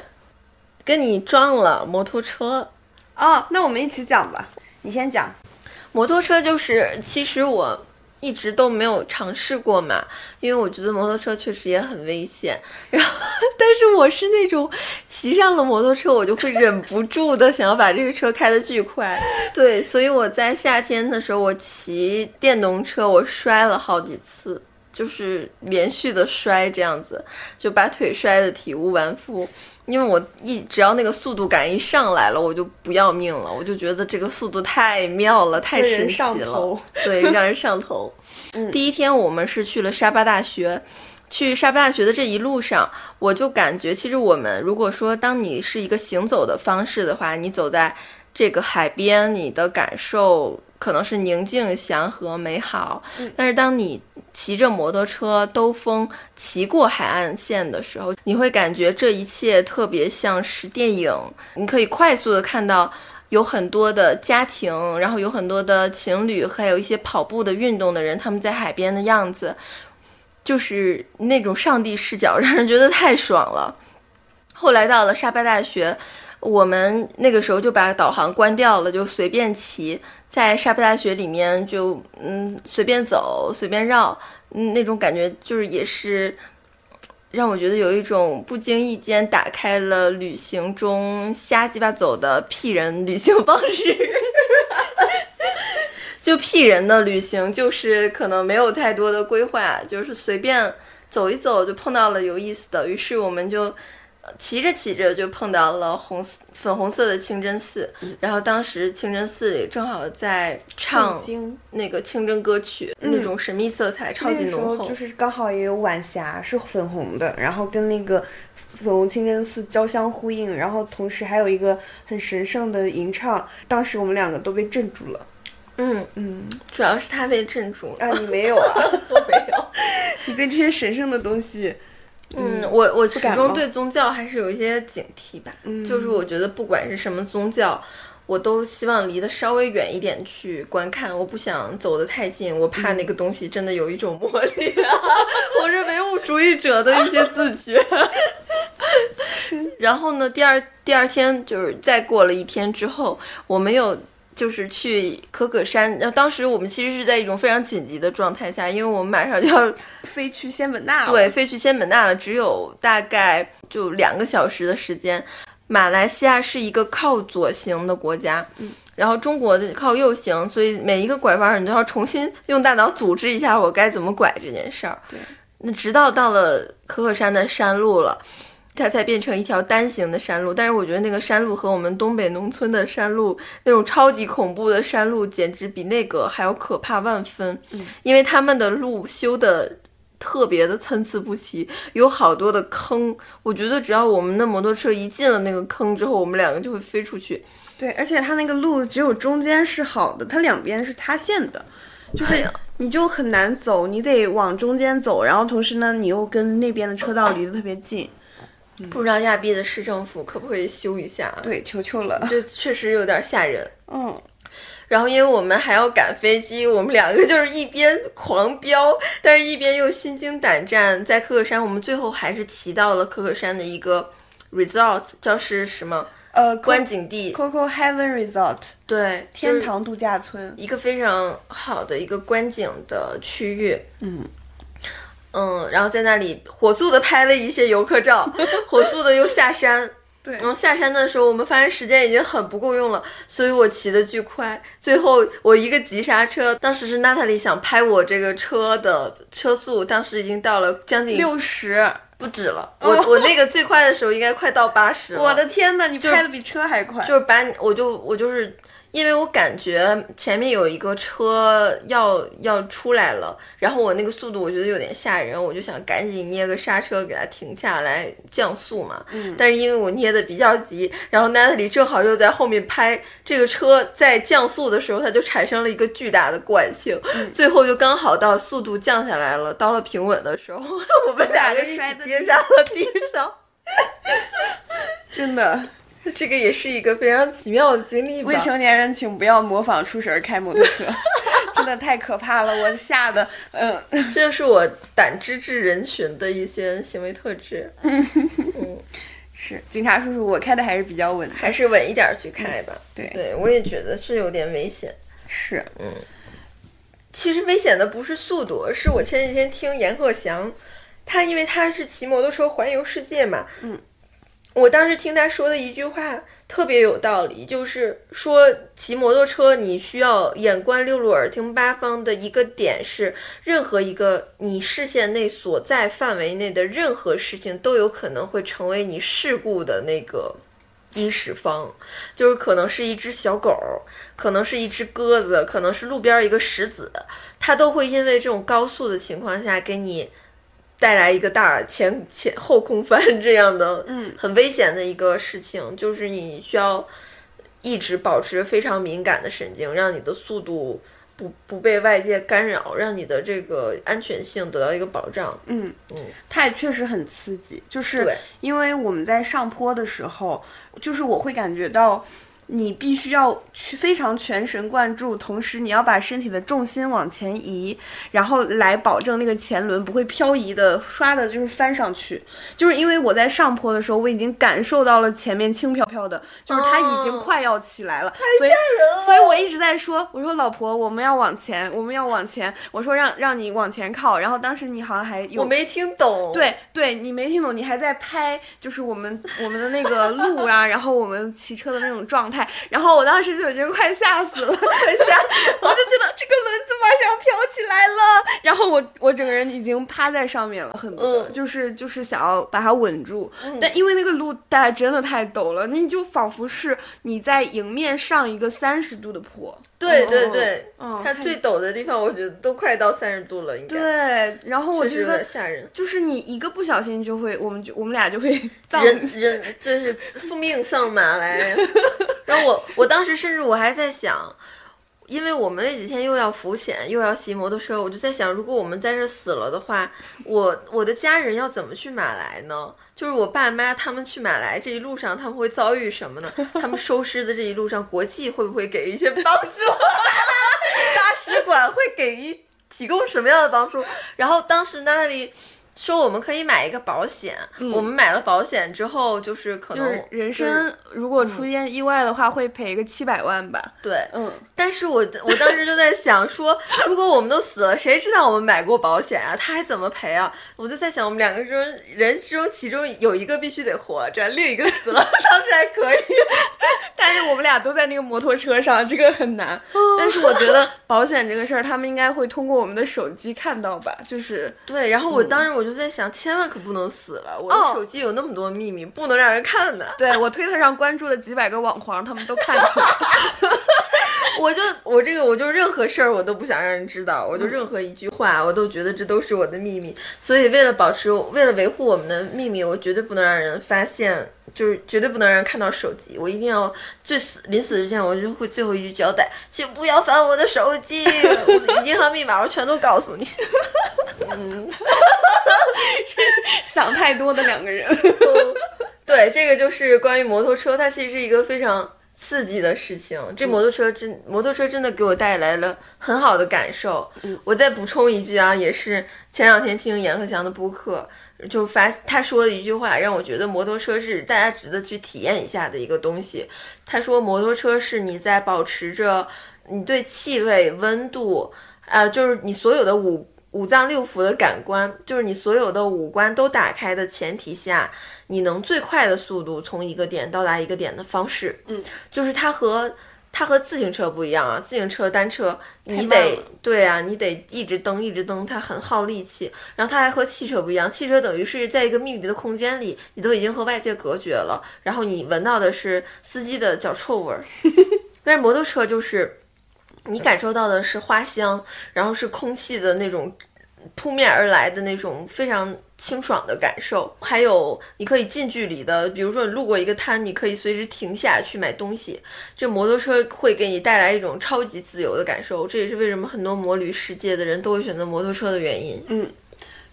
跟你撞了摩托车哦，那我们一起讲吧。你先讲，摩托车就是其实我一直都没有尝试过嘛，因为我觉得摩托车确实也很危险。然后，但是我是那种骑上了摩托车，我就会忍不住的想要把这个车开的巨快。对，所以我在夏天的时候，我骑电动车，我摔了好几次。就是连续的摔，这样子就把腿摔得体无完肤。因为我一只要那个速度感一上来了，我就不要命了。我就觉得这个速度太妙了，太神奇了，对，让人上头。第一天我们是去了沙巴大学，去沙巴大学的这一路上，我就感觉其实我们如果说当你是一个行走的方式的话，你走在这个海边，你的感受。可能是宁静、祥和、美好，但是当你骑着摩托车兜风骑过海岸线的时候，你会感觉这一切特别像是电影。你可以快速的看到有很多的家庭，然后有很多的情侣，还有一些跑步的运动的人，他们在海边的样子，就是那种上帝视角，让人觉得太爽了。后来到了沙巴大学，我们那个时候就把导航关掉了，就随便骑，在沙巴大学里面就嗯随便走，随便绕，嗯那种感觉就是也是让我觉得有一种不经意间打开了旅行中瞎鸡巴走的屁人旅行方式。就屁人的旅行就是可能没有太多的规划，就是随便走一走就碰到了有意思的，于是我们就骑着骑着就碰到了红粉红色的清真寺，然后当时清真寺里正好在唱那个清真歌曲，那种神秘色彩超级浓厚，就是刚好也有晚霞是粉红的，然后跟那个粉红清真寺交相呼应，然后同时还有一个很神圣的吟唱，当时我们两个都被镇住了。嗯嗯，主要是他被镇住了啊！你没有啊？我没有。你对这些神圣的东西，嗯，我我始终对宗教还是有一些警惕吧。嗯，就是我觉得不管是什么宗教，我都希望离得稍微远一点去观看。我不想走得太近，我怕那个东西真的有一种魔力。我是唯物主义者的一些自觉。然后呢，第二第二天就是再过了一天之后，我没有。就是去可可山，然后当时我们其实是在一种非常紧急的状态下，因为我们马上就要 飞去仙本那了。对，飞去仙本那了，只有大概就两个小时的时间。马来西亚是一个靠左行的国家，嗯，然后中国的靠右行，所以每一个拐弯你都要重新用大脑组织一下我该怎么拐这件事儿。对，那直到到了可可山的山路了。它才变成一条单行的山路，但是我觉得那个山路和我们东北农村的山路那种超级恐怖的山路，简直比那个还要可怕万分。嗯，因为他们的路修的特别的参差不齐，有好多的坑。我觉得只要我们的摩托车一进了那个坑之后，我们两个就会飞出去。对，而且它那个路只有中间是好的，它两边是塌陷的，就是你就很难走，你得往中间走，然后同时呢，你又跟那边的车道离得特别近。不知道亚庇的市政府可不可以修一下？对，求求了，这确实有点吓人。嗯，然后因为我们还要赶飞机，我们两个就是一边狂飙，但是一边又心惊胆战。在可可山，我们最后还是骑到了可可山的一个 resort，叫是什么？呃，观景地，Coco Heaven Resort，对，天堂度假村，一个非常好的一个观景的区域。嗯。嗯，然后在那里火速的拍了一些游客照，火速的又下山。对，然后下山的时候，我们发现时间已经很不够用了，所以我骑的巨快。最后我一个急刹车，当时是娜塔莉想拍我这个车的车速，当时已经到了将近六十，不止了。我我那个最快的时候应该快到八十了。我的天呐，你拍的比车还快。就是把你，我就我就是。因为我感觉前面有一个车要要出来了，然后我那个速度我觉得有点吓人，我就想赶紧捏个刹车给它停下来降速嘛。嗯。但是因为我捏的比较急，然后 Natalie 正好又在后面拍，这个车在降速的时候，它就产生了一个巨大的惯性，最后就刚好到速度降下来了，到了平稳的时候，我们两个摔跌在了地上。真的。这个也是一个非常奇妙的经历。未成年人请不要模仿出神开摩托车，真的太可怕了，我吓得，嗯，这就是我胆汁质人群的一些行为特质。嗯，是警察叔叔，我开的还是比较稳，还是稳一点去开吧。对，对我也觉得是有点危险。是，嗯，其实危险的不是速度，是我前几天听阎鹤祥，他因为他是骑摩托车环游世界嘛，嗯。我当时听他说的一句话特别有道理，就是说骑摩托车你需要眼观六路，耳听八方的一个点是，任何一个你视线内所在范围内的任何事情都有可能会成为你事故的那个伊始方，就是可能是一只小狗，可能是一只鸽子，可能是路边一个石子，它都会因为这种高速的情况下给你。带来一个大前前后空翻这样的，嗯，很危险的一个事情，就是你需要一直保持非常敏感的神经，让你的速度不不被外界干扰，让你的这个安全性得到一个保障。嗯嗯，它也确实很刺激，就是因为我们在上坡的时候，就是我会感觉到。你必须要去非常全神贯注，同时你要把身体的重心往前移，然后来保证那个前轮不会漂移的刷的就是翻上去。就是因为我在上坡的时候，我已经感受到了前面轻飘飘的，就是它已经快要起来了，所以所以我一直在说，我说老婆我们要往前，我们要往前，我说让让你往前靠。然后当时你好像还有我没听懂，对对，你没听懂，你还在拍，就是我们我们的那个路啊，然后我们骑车的那种状态。然后我当时就已经快吓死了，我就觉得这个轮子马上飘起来了，然后我我整个人已经趴在上面了，很嗯，就是就是想要把它稳住，但因为那个路大家真的太陡了，你就仿佛是你在迎面上一个三十度的坡。对对对，嗯，它最陡的地方我觉得都快到三十度了，应该。对，然后我觉得吓人，就是你一个不小心就会，我们就我们俩就会人人就是 负命丧马来。然后我我当时甚至我还在想，因为我们那几天又要浮潜又要骑摩托车，我就在想，如果我们在这死了的话，我我的家人要怎么去马来呢？就是我爸妈他们去马来这一路上他们会遭遇什么呢？他们收尸的这一路上，国际会不会给一些帮助？大使馆会给予提供什么样的帮助？然后当时那里。说我们可以买一个保险，我们买了保险之后，就是可能人生如果出现意外的话，会赔个七百万吧。对，嗯。但是我我当时就在想，说如果我们都死了，谁知道我们买过保险啊？他还怎么赔啊？我就在想，我们两个中人之中，其中有一个必须得活着，另一个死了，当时还可以。但是我们俩都在那个摩托车上，这个很难。但是我觉得保险这个事儿，他们应该会通过我们的手机看到吧？就是对。然后我当时我。我就在想，千万可不能死了！我的手机有那么多秘密，不能让人看的。对我推特上关注了几百个网黄，他们都看去了。我就我这个，我就任何事儿我都不想让人知道，我就任何一句话，我都觉得这都是我的秘密。所以为了保持，为了维护我们的秘密，我绝对不能让人发现，就是绝对不能让人看到手机。我一定要最死临死之前，我就会最后一句交代，请不要翻我的手机，我银行密码我全都告诉你。嗯。想太多的两个人，对，这个就是关于摩托车，它其实是一个非常刺激的事情。这摩托车真，摩托车真的给我带来了很好的感受。我再补充一句啊，也是前两天听严鹤翔的播客，就发他说的一句话，让我觉得摩托车是大家值得去体验一下的一个东西。他说，摩托车是你在保持着你对气味、温度，呃，就是你所有的五。五脏六腑的感官，就是你所有的五官都打开的前提下，你能最快的速度从一个点到达一个点的方式。嗯，就是它和它和自行车不一样啊，自行车、单车你得对啊，你得一直蹬一直蹬，它很耗力气。然后它还和汽车不一样，汽车等于是在一个密闭的空间里，你都已经和外界隔绝了，然后你闻到的是司机的脚臭味儿。但是摩托车就是。你感受到的是花香，然后是空气的那种扑面而来的那种非常清爽的感受，还有你可以近距离的，比如说你路过一个摊，你可以随时停下去买东西。这摩托车会给你带来一种超级自由的感受，这也是为什么很多摩旅世界的人都会选择摩托车的原因。嗯，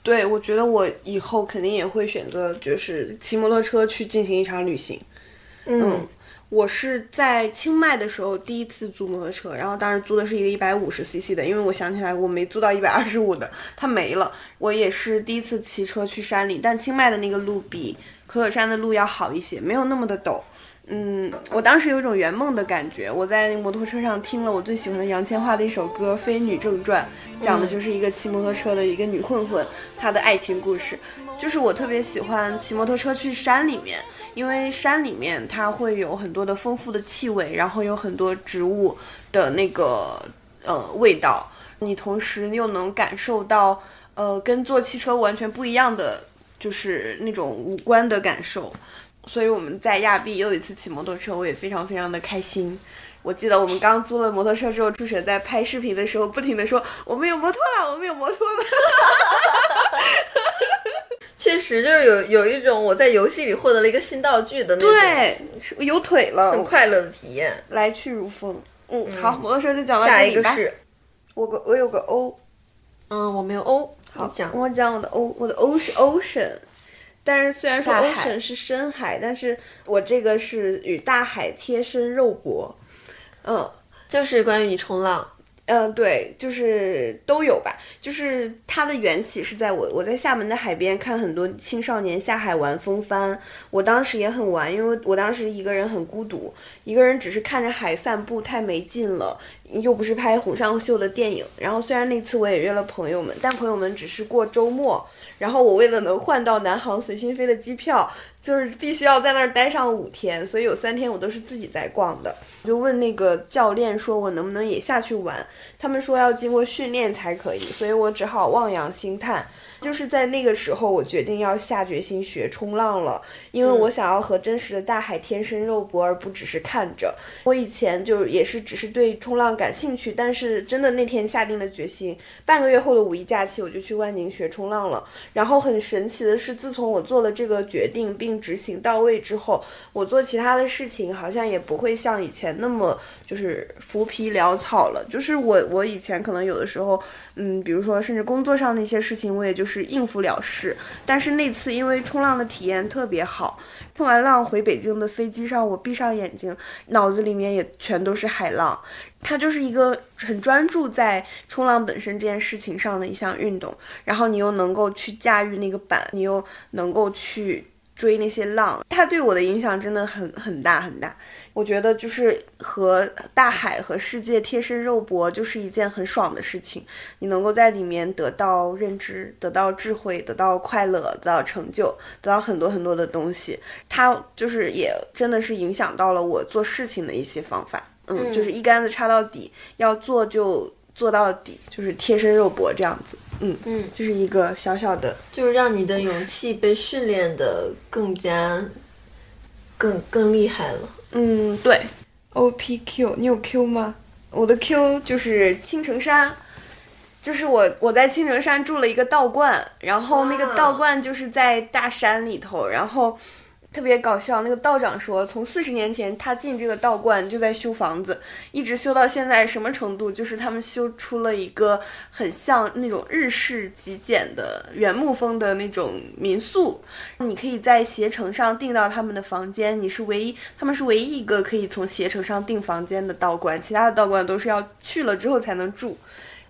对，我觉得我以后肯定也会选择就是骑摩托车去进行一场旅行。嗯。我是在清迈的时候第一次租摩托车，然后当时租的是一个一百五十 cc 的，因为我想起来我没租到一百二十五的，它没了。我也是第一次骑车去山里，但清迈的那个路比可可山的路要好一些，没有那么的陡。嗯，我当时有一种圆梦的感觉。我在摩托车上听了我最喜欢的杨千嬅的一首歌《飞女正传》，讲的就是一个骑摩托车的一个女混混，她的爱情故事。就是我特别喜欢骑摩托车去山里面，因为山里面它会有很多的丰富的气味，然后有很多植物的那个呃味道，你同时又能感受到呃跟坐汽车完全不一样的，就是那种五官的感受。所以我们在亚庇又一次骑摩托车，我也非常非常的开心。我记得我们刚租了摩托车之后，初雪在拍视频的时候，不停的说：“我们有摩托了，我们有摩托了。” 确实，就是有有一种我在游戏里获得了一个新道具的那种，对，有腿了，很快乐的体验，来去如风。嗯，好，摩托车就讲到这里吧。我个我有个 O，嗯，我没有 O。好，讲我讲我的 O，我的 O 是 Ocean。但是虽然说 ocean 是深海，但是我这个是与大海贴身肉搏。嗯，就是关于你冲浪。嗯，对，就是都有吧。就是它的缘起是在我我在厦门的海边看很多青少年下海玩风帆，我当时也很玩，因为我当时一个人很孤独，一个人只是看着海散步太没劲了，又不是拍虎上秀的电影。然后虽然那次我也约了朋友们，但朋友们只是过周末。然后我为了能换到南航随心飞的机票，就是必须要在那儿待上五天，所以有三天我都是自己在逛的。就问那个教练说，我能不能也下去玩？他们说要经过训练才可以，所以我只好望洋兴叹。就是在那个时候，我决定要下决心学冲浪了，因为我想要和真实的大海天生肉搏，而不只是看着。我以前就也是只是对冲浪感兴趣，但是真的那天下定了决心，半个月后的五一假期，我就去万宁学冲浪了。然后很神奇的是，自从我做了这个决定并执行到位之后，我做其他的事情好像也不会像以前那么就是浮皮潦草了。就是我我以前可能有的时候，嗯，比如说甚至工作上的一些事情，我也就。是应付了事，但是那次因为冲浪的体验特别好，冲完浪回北京的飞机上，我闭上眼睛，脑子里面也全都是海浪。它就是一个很专注在冲浪本身这件事情上的一项运动，然后你又能够去驾驭那个板，你又能够去。追那些浪，它对我的影响真的很很大很大。我觉得就是和大海和世界贴身肉搏，就是一件很爽的事情。你能够在里面得到认知，得到智慧，得到快乐，得到成就，得到很多很多的东西。它就是也真的是影响到了我做事情的一些方法。嗯，就是一竿子插到底，要做就做到底，就是贴身肉搏这样子。嗯嗯，就是一个小小的，就是让你的勇气被训练的更加，更更厉害了。嗯，对，O P Q，你有 Q 吗？我的 Q 就是青城山，就是我我在青城山住了一个道观，然后那个道观就是在大山里头，然后。特别搞笑，那个道长说，从四十年前他进这个道观就在修房子，一直修到现在什么程度？就是他们修出了一个很像那种日式极简的原木风的那种民宿，你可以在携程上订到他们的房间，你是唯一，他们是唯一一个可以从携程上订房间的道观，其他的道观都是要去了之后才能住。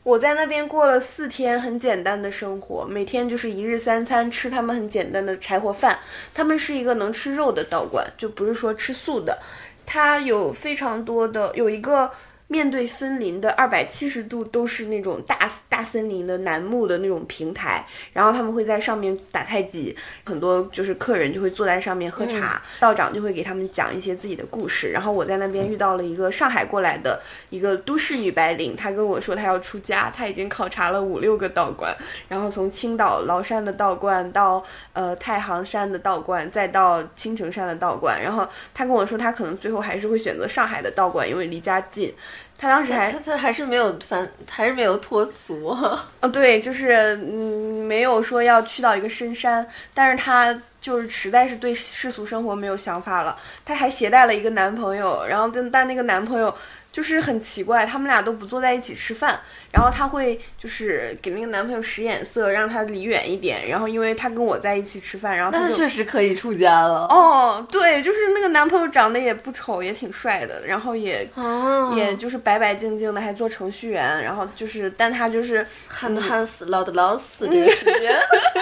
我在那边过了四天很简单的生活，每天就是一日三餐吃他们很简单的柴火饭。他们是一个能吃肉的道观，就不是说吃素的。它有非常多的有一个。面对森林的二百七十度都是那种大大森林的楠木的那种平台，然后他们会在上面打太极，很多就是客人就会坐在上面喝茶，道长就会给他们讲一些自己的故事。然后我在那边遇到了一个上海过来的一个都市女白领，她跟我说她要出家，她已经考察了五六个道观，然后从青岛崂山的道观到呃太行山的道观，再到青城山的道观，然后她跟我说她可能最后还是会选择上海的道观，因为离家近。他当时还他他还是没有反还是没有脱俗啊？哦，对，就是嗯，没有说要去到一个深山，但是他就是实在是对世俗生活没有想法了。他还携带了一个男朋友，然后跟但那个男朋友。就是很奇怪，他们俩都不坐在一起吃饭，然后他会就是给那个男朋友使眼色，让他离远一点。然后因为他跟我在一起吃饭，然后他确实可以出家了。哦，对，就是那个男朋友长得也不丑，也挺帅的，然后也哦也就是白白净净的，还做程序员。然后就是，但他就是憨的憨死，老的老死这个时间。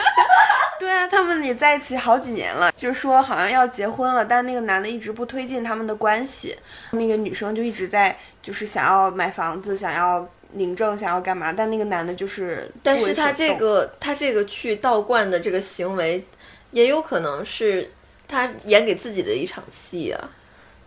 对啊，他们也在一起好几年了，就说好像要结婚了，但那个男的一直不推进他们的关系，那个女生就一直在。就是想要买房子，想要领证，想要干嘛？但那个男的就是，但是他这个他这个去道观的这个行为，也有可能是他演给自己的一场戏啊。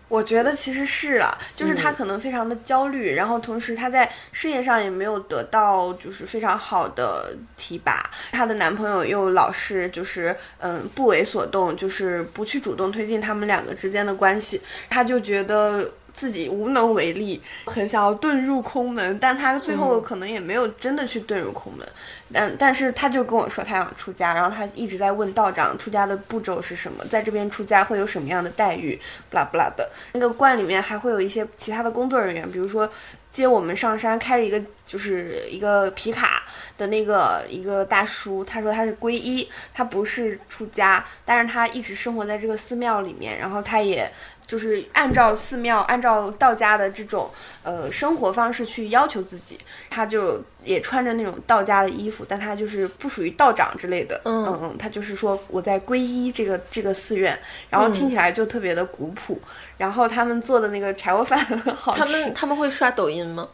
我觉得其实是了，就是他可能非常的焦虑，然后同时他在事业上也没有得到就是非常好的提拔，她的男朋友又老是就是嗯不为所动，就是不去主动推进他们两个之间的关系，她就觉得。自己无能为力，很想要遁入空门，但他最后可能也没有真的去遁入空门。但但是他就跟我说他想出家，然后他一直在问道长出家的步骤是什么，在这边出家会有什么样的待遇，不啦不啦的。那个观里面还会有一些其他的工作人员，比如说接我们上山，开着一个就是一个皮卡。的那个一个大叔，他说他是皈依，他不是出家，但是他一直生活在这个寺庙里面，然后他也。就是按照寺庙、按照道家的这种呃生活方式去要求自己，他就也穿着那种道家的衣服，但他就是不属于道长之类的。嗯嗯，他就是说我在皈依这个这个寺院，然后听起来就特别的古朴。然后他们做的那个柴火饭 很好吃。他们他们会刷抖音吗？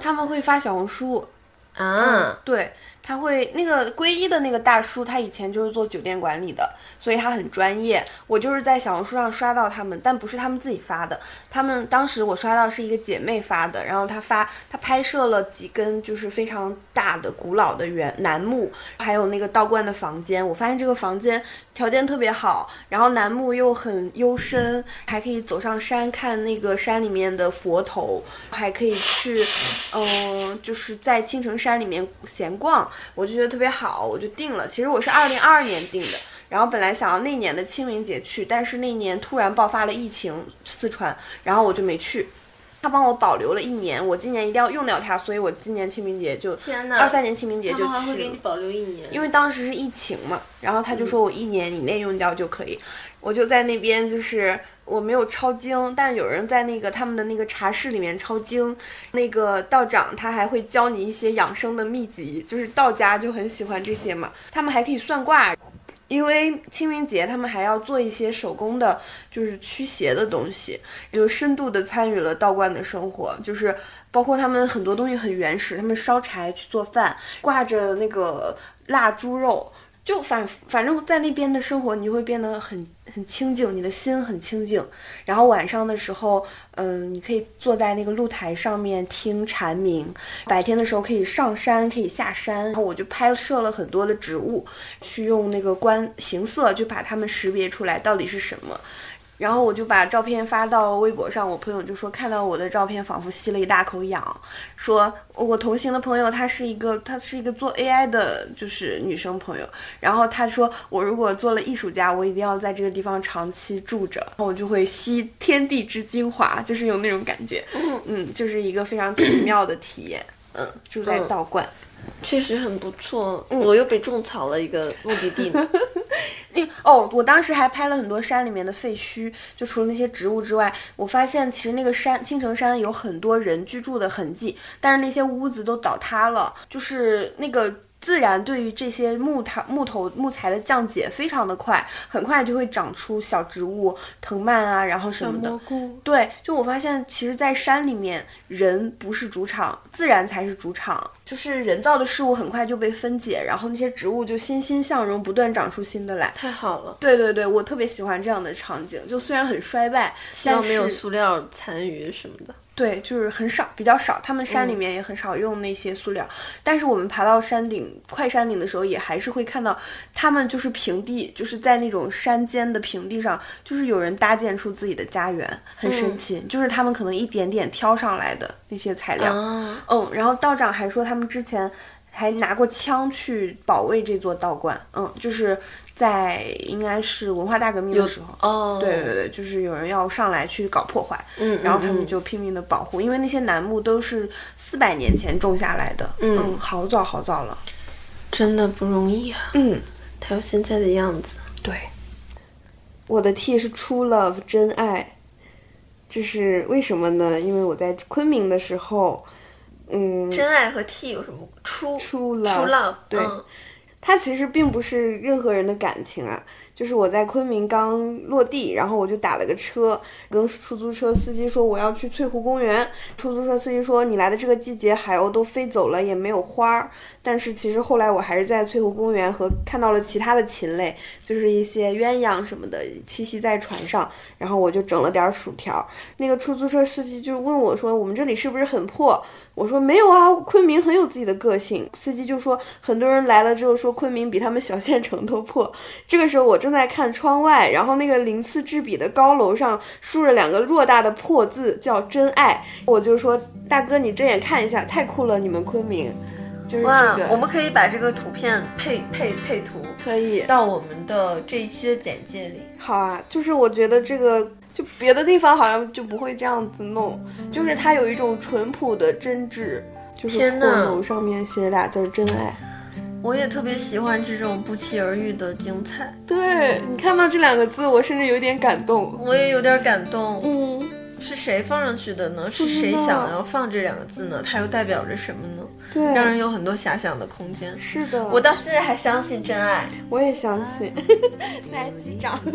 他们会发小红书。啊，对。他会那个皈依的那个大叔，他以前就是做酒店管理的，所以他很专业。我就是在小红书上刷到他们，但不是他们自己发的。他们当时我刷到是一个姐妹发的，然后她发她拍摄了几根就是非常大的古老的原楠木，还有那个道观的房间。我发现这个房间条件特别好，然后楠木又很幽深，还可以走上山看那个山里面的佛头，还可以去，嗯，就是在青城山里面闲逛。我就觉得特别好，我就定了。其实我是二零二二年定的，然后本来想要那年的清明节去，但是那年突然爆发了疫情，四川，然后我就没去。他帮我保留了一年，我今年一定要用掉它，所以我今年清明节就二三年清明节就去。他会给你保留一年，因为当时是疫情嘛，然后他就说我一年以内用掉就可以。我就在那边，就是我没有抄经，但有人在那个他们的那个茶室里面抄经。那个道长他还会教你一些养生的秘籍，就是道家就很喜欢这些嘛。他们还可以算卦，因为清明节他们还要做一些手工的，就是驱邪的东西，就深度的参与了道观的生活，就是包括他们很多东西很原始，他们烧柴去做饭，挂着那个腊猪肉。就反反正在那边的生活，你就会变得很很清静，你的心很清静。然后晚上的时候，嗯，你可以坐在那个露台上面听蝉鸣。白天的时候可以上山，可以下山。然后我就拍摄了很多的植物，去用那个观形色，就把它们识别出来到底是什么。然后我就把照片发到微博上，我朋友就说看到我的照片仿佛吸了一大口氧，说我同行的朋友她是一个她是一个做 AI 的，就是女生朋友，然后她说我如果做了艺术家，我一定要在这个地方长期住着，然后我就会吸天地之精华，就是有那种感觉，嗯，就是一个非常奇妙的体验，嗯，住在道观。确实很不错，我又被种草了一个目的地呢。那哦，我当时还拍了很多山里面的废墟，就除了那些植物之外，我发现其实那个山青城山有很多人居住的痕迹，但是那些屋子都倒塌了，就是那个。自然对于这些木头、木头、木材的降解非常的快，很快就会长出小植物、藤蔓啊，然后什么的。对，就我发现，其实，在山里面，人不是主场，自然才是主场。就是人造的事物很快就被分解，然后那些植物就欣欣向荣，不断长出新的来。太好了。对对对，我特别喜欢这样的场景。就虽然很衰败，希望没有塑料残余什么的。对，就是很少，比较少。他们山里面也很少用那些塑料，但是我们爬到山顶、快山顶的时候，也还是会看到他们就是平地，就是在那种山间的平地上，就是有人搭建出自己的家园，很神奇。就是他们可能一点点挑上来的那些材料。嗯，然后道长还说他们之前还拿过枪去保卫这座道观。嗯，就是。在应该是文化大革命的时候，哦，对对对，就是有人要上来去搞破坏，嗯，然后他们就拼命的保护，因为那些楠木都是四百年前种下来的，嗯，好早好早了，真的不容易啊，嗯，才有现在的样子，对，我的 T 是 True Love 真爱，这是为什么呢？因为我在昆明的时候，嗯，真爱和 T 有什么？True True Love，对。它其实并不是任何人的感情啊，就是我在昆明刚落地，然后我就打了个车，跟出租车司机说我要去翠湖公园。出租车司机说你来的这个季节海鸥都飞走了，也没有花儿。但是其实后来我还是在翠湖公园和看到了其他的禽类，就是一些鸳鸯什么的栖息在船上，然后我就整了点薯条。那个出租车司机就问我说：“我们这里是不是很破？”我说：“没有啊，昆明很有自己的个性。”司机就说：“很多人来了之后说昆明比他们小县城都破。”这个时候我正在看窗外，然后那个鳞次栉比的高楼上竖着两个偌大的破字，叫“真爱”。我就说：“大哥，你睁眼看一下，太酷了，你们昆明。”哇，我们可以把这个图片配配配图，可以到我们的这一期的简介里。好啊，就是我觉得这个就别的地方好像就不会这样子弄，就是它有一种淳朴的真挚，就是破楼上面写俩字“真爱”。我也特别喜欢这种不期而遇的精彩。对你看到这两个字，我甚至有点感动。我也有点感动。嗯，是谁放上去的呢？是谁想要放这两个字呢？它又代表着什么呢？对，让人有很多遐想的空间。是的，我到现在还相信真爱。我也相信。来击掌。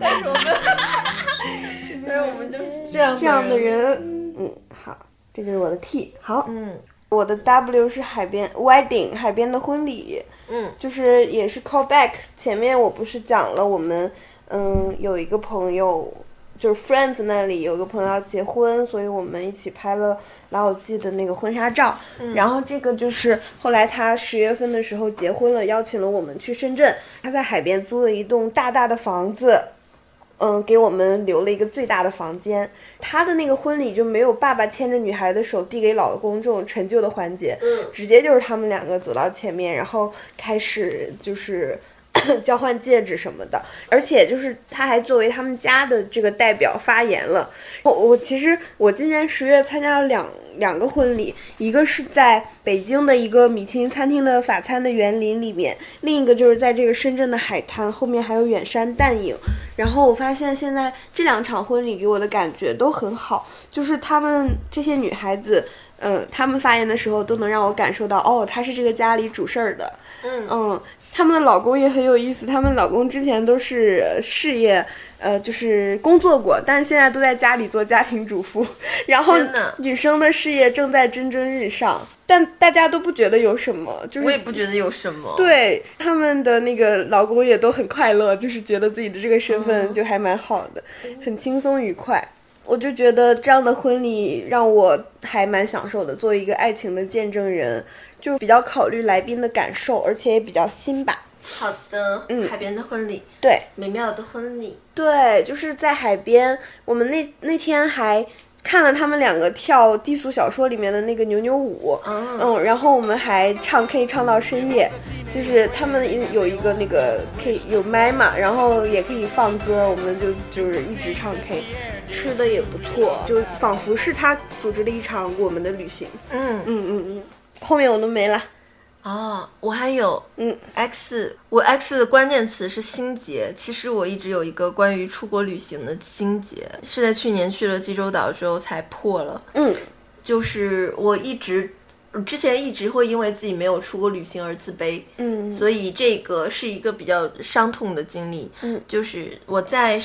但是我们，所以我们就是这样这样的人。嗯，好，这就是我的 T。好，嗯。我的 W 是海边 wedding 海边的婚礼，嗯，就是也是 call back 前面我不是讲了我们，嗯，有一个朋友就是 friends 那里有个朋友要结婚，所以我们一起拍了老友记的那个婚纱照，然后这个就是后来他十月份的时候结婚了，邀请了我们去深圳，他在海边租了一栋大大的房子。嗯，给我们留了一个最大的房间。他的那个婚礼就没有爸爸牵着女孩的手递给老公这种陈旧的环节，嗯，直接就是他们两个走到前面，然后开始就是 交换戒指什么的。而且就是他还作为他们家的这个代表发言了。我我其实我今年十月参加了两。两个婚礼，一个是在北京的一个米其林餐厅的法餐的园林里面，另一个就是在这个深圳的海滩，后面还有远山淡影。然后我发现现在这两场婚礼给我的感觉都很好，就是他们这些女孩子，嗯，他们发言的时候都能让我感受到，哦，她是这个家里主事儿的，嗯嗯。他们的老公也很有意思，他们老公之前都是事业，呃，就是工作过，但是现在都在家里做家庭主妇。然后女生的事业正在蒸蒸日上，但大家都不觉得有什么，就是我也不觉得有什么。对他们的那个老公也都很快乐，就是觉得自己的这个身份就还蛮好的，很轻松愉快。我就觉得这样的婚礼让我还蛮享受的，作为一个爱情的见证人。就比较考虑来宾的感受，而且也比较新吧。好的，嗯，海边的婚礼，对，美妙的婚礼，对，就是在海边。我们那那天还看了他们两个跳低俗小说里面的那个扭扭舞，嗯，然后我们还唱 K 唱到深夜，就是他们有一个那个 K 有麦嘛，然后也可以放歌，我们就就是一直唱 K，吃的也不错，就仿佛是他组织了一场我们的旅行。嗯嗯嗯嗯。后面我都没了，哦，我还有，嗯，X，我 X 的关键词是心结。其实我一直有一个关于出国旅行的心结，是在去年去了济州岛之后才破了。嗯，就是我一直之前一直会因为自己没有出国旅行而自卑，嗯，所以这个是一个比较伤痛的经历。嗯，就是我在。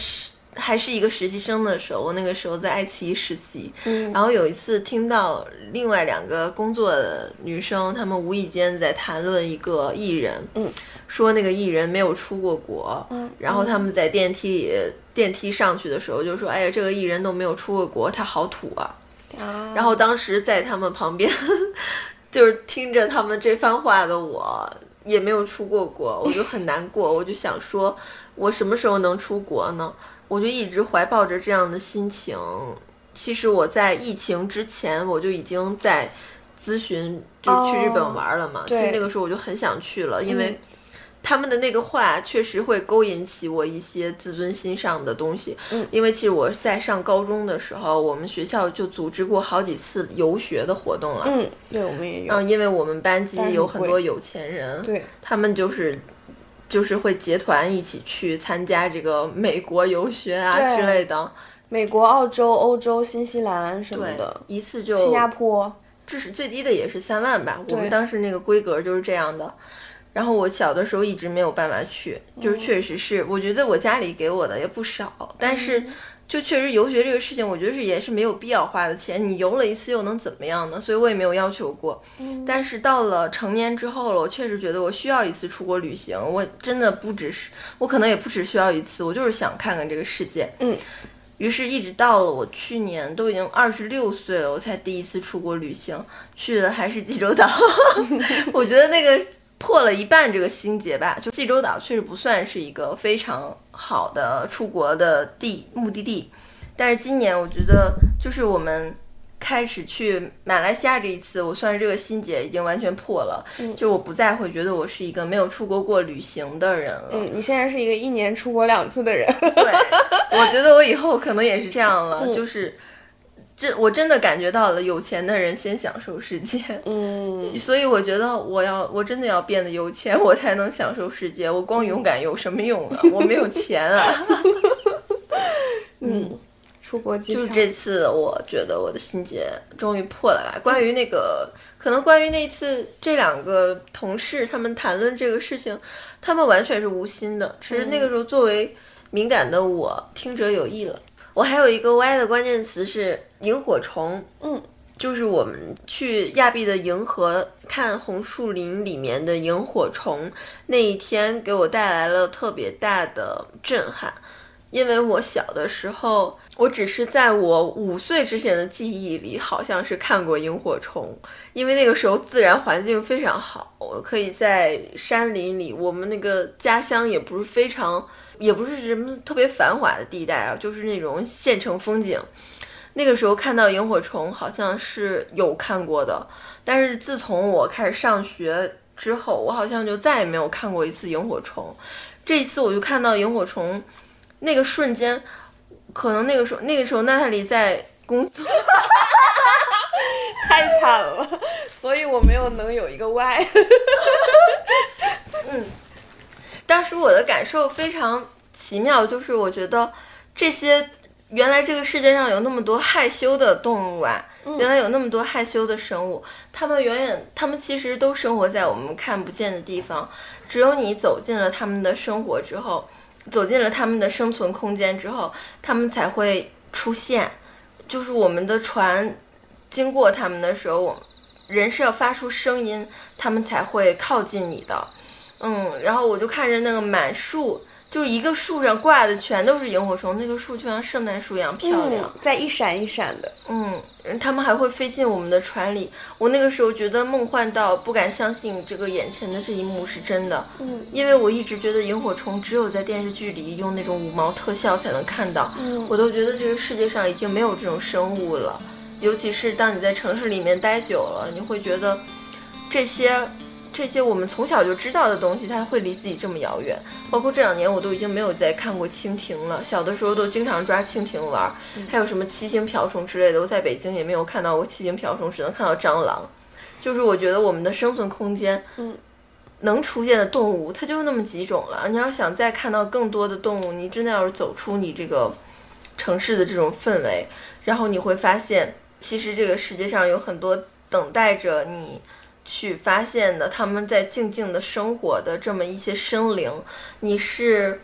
还是一个实习生的时候，我那个时候在爱奇艺实习，嗯，然后有一次听到另外两个工作的女生，她们无意间在谈论一个艺人，嗯，说那个艺人没有出过国，嗯，然后他们在电梯里电梯上去的时候就说，哎呀，这个艺人都没有出过国，他好土啊，啊，然后当时在他们旁边，就是听着他们这番话的我，也没有出过国，我就很难过，我就想说，我什么时候能出国呢？我就一直怀抱着这样的心情。其实我在疫情之前，我就已经在咨询，就去日本玩了嘛。其实那个时候我就很想去了，因为他们的那个话确实会勾引起我一些自尊心上的东西。嗯，因为其实我在上高中的时候，我们学校就组织过好几次游学的活动了。嗯，对，我们也有。嗯，因为我们班级有很多有钱人，对，他们就是。就是会结团一起去参加这个美国游学啊之类的，美国、澳洲、欧洲、新西兰什么的，一次就新加坡，至少最低的也是三万吧。我们当时那个规格就是这样的。然后我小的时候一直没有办法去，就是确实是，我觉得我家里给我的也不少，但是。就确实游学这个事情，我觉得是也是没有必要花的钱。你游了一次又能怎么样呢？所以我也没有要求过。但是到了成年之后了，我确实觉得我需要一次出国旅行。我真的不只是，我可能也不只需要一次，我就是想看看这个世界。嗯。于是，一直到了我去年都已经二十六岁了，我才第一次出国旅行，去的还是济州岛。我觉得那个。破了一半这个心结吧，就济州岛确实不算是一个非常好的出国的地目的地，但是今年我觉得就是我们开始去马来西亚这一次，我算是这个心结已经完全破了，就我不再会觉得我是一个没有出国过旅行的人了。嗯，你现在是一个一年出国两次的人。对，我觉得我以后可能也是这样了，就是这我真的感觉到了，有钱的人先享受世界。嗯，所以我觉得我要我真的要变得有钱，我才能享受世界。我光勇敢有什么用啊？我没有钱啊。嗯，出国机就是这次，我觉得我的心结终于破了吧。关于那个，可能关于那次这两个同事他们谈论这个事情，他们完全是无心的，只是那个时候作为敏感的我听者有意了。我还有一个歪的关键词是萤火虫，嗯，就是我们去亚庇的银河看红树林里面的萤火虫那一天，给我带来了特别大的震撼。因为我小的时候，我只是在我五岁之前的记忆里，好像是看过萤火虫。因为那个时候自然环境非常好，我可以在山林里。我们那个家乡也不是非常。也不是什么特别繁华的地带啊，就是那种县城风景。那个时候看到萤火虫，好像是有看过的。但是自从我开始上学之后，我好像就再也没有看过一次萤火虫。这一次我就看到萤火虫，那个瞬间，可能那个时候那个时候娜塔莉在工作，太惨了，所以我没有能有一个 Y。嗯。当时我的感受非常奇妙，就是我觉得这些原来这个世界上有那么多害羞的动物啊，原来有那么多害羞的生物，它们远远，它们其实都生活在我们看不见的地方，只有你走进了它们的生活之后，走进了它们的生存空间之后，它们才会出现。就是我们的船经过它们的时候，我人是要发出声音，它们才会靠近你的。嗯，然后我就看着那个满树，就是一个树上挂的全都是萤火虫，那个树就像圣诞树一样漂亮，在一闪一闪的。嗯，他们还会飞进我们的船里。我那个时候觉得梦幻到不敢相信这个眼前的这一幕是真的。嗯，因为我一直觉得萤火虫只有在电视剧里用那种五毛特效才能看到。嗯，我都觉得这个世界上已经没有这种生物了。尤其是当你在城市里面待久了，你会觉得这些。这些我们从小就知道的东西，它会离自己这么遥远。包括这两年，我都已经没有再看过蜻蜓了。小的时候都经常抓蜻蜓玩，还有什么七星瓢虫之类的。我在北京也没有看到过七星瓢虫，只能看到蟑螂。就是我觉得我们的生存空间，嗯，能出现的动物，它就那么几种了。你要是想再看到更多的动物，你真的要是走出你这个城市的这种氛围，然后你会发现，其实这个世界上有很多等待着你。去发现的，他们在静静的生活的这么一些生灵，你是，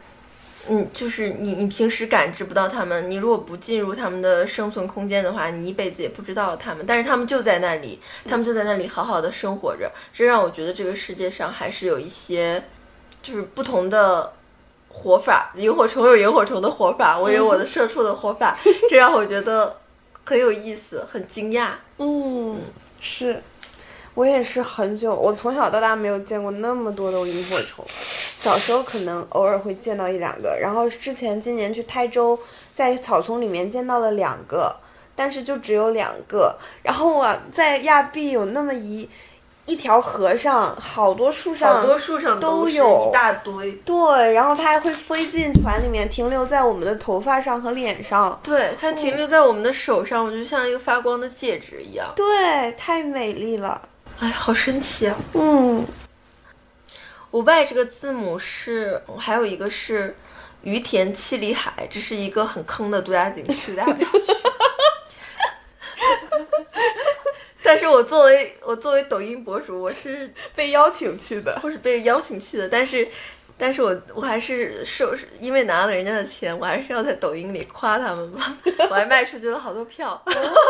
嗯，就是你，你平时感知不到他们，你如果不进入他们的生存空间的话，你一辈子也不知道他们。但是他们就在那里，他们就在那里好好的生活着，这让我觉得这个世界上还是有一些，就是不同的活法。萤火虫有萤火虫的活法，我有我的社畜的活法，这让我觉得很有意思，很惊讶。嗯，是。我也是很久，我从小到大没有见过那么多的萤火虫。小时候可能偶尔会见到一两个，然后之前今年去台州，在草丛里面见到了两个，但是就只有两个。然后我在亚庇有那么一一条河上，好多树上，好多树上都有一大堆。对，然后它还会飞进船里面，停留在我们的头发上和脸上。对，它停留在我们的手上，我就像一个发光的戒指一样。对，太美丽了。哎，好神奇啊！嗯，五拜这个字母是，还有一个是于田七里海，这是一个很坑的度假景区，大家不要去。但是我作为我作为抖音博主，我是被邀请去的，或是被邀请去的，但是。但是我我还是受，因为拿了人家的钱，我还是要在抖音里夸他们吧。我还卖出去了好多票。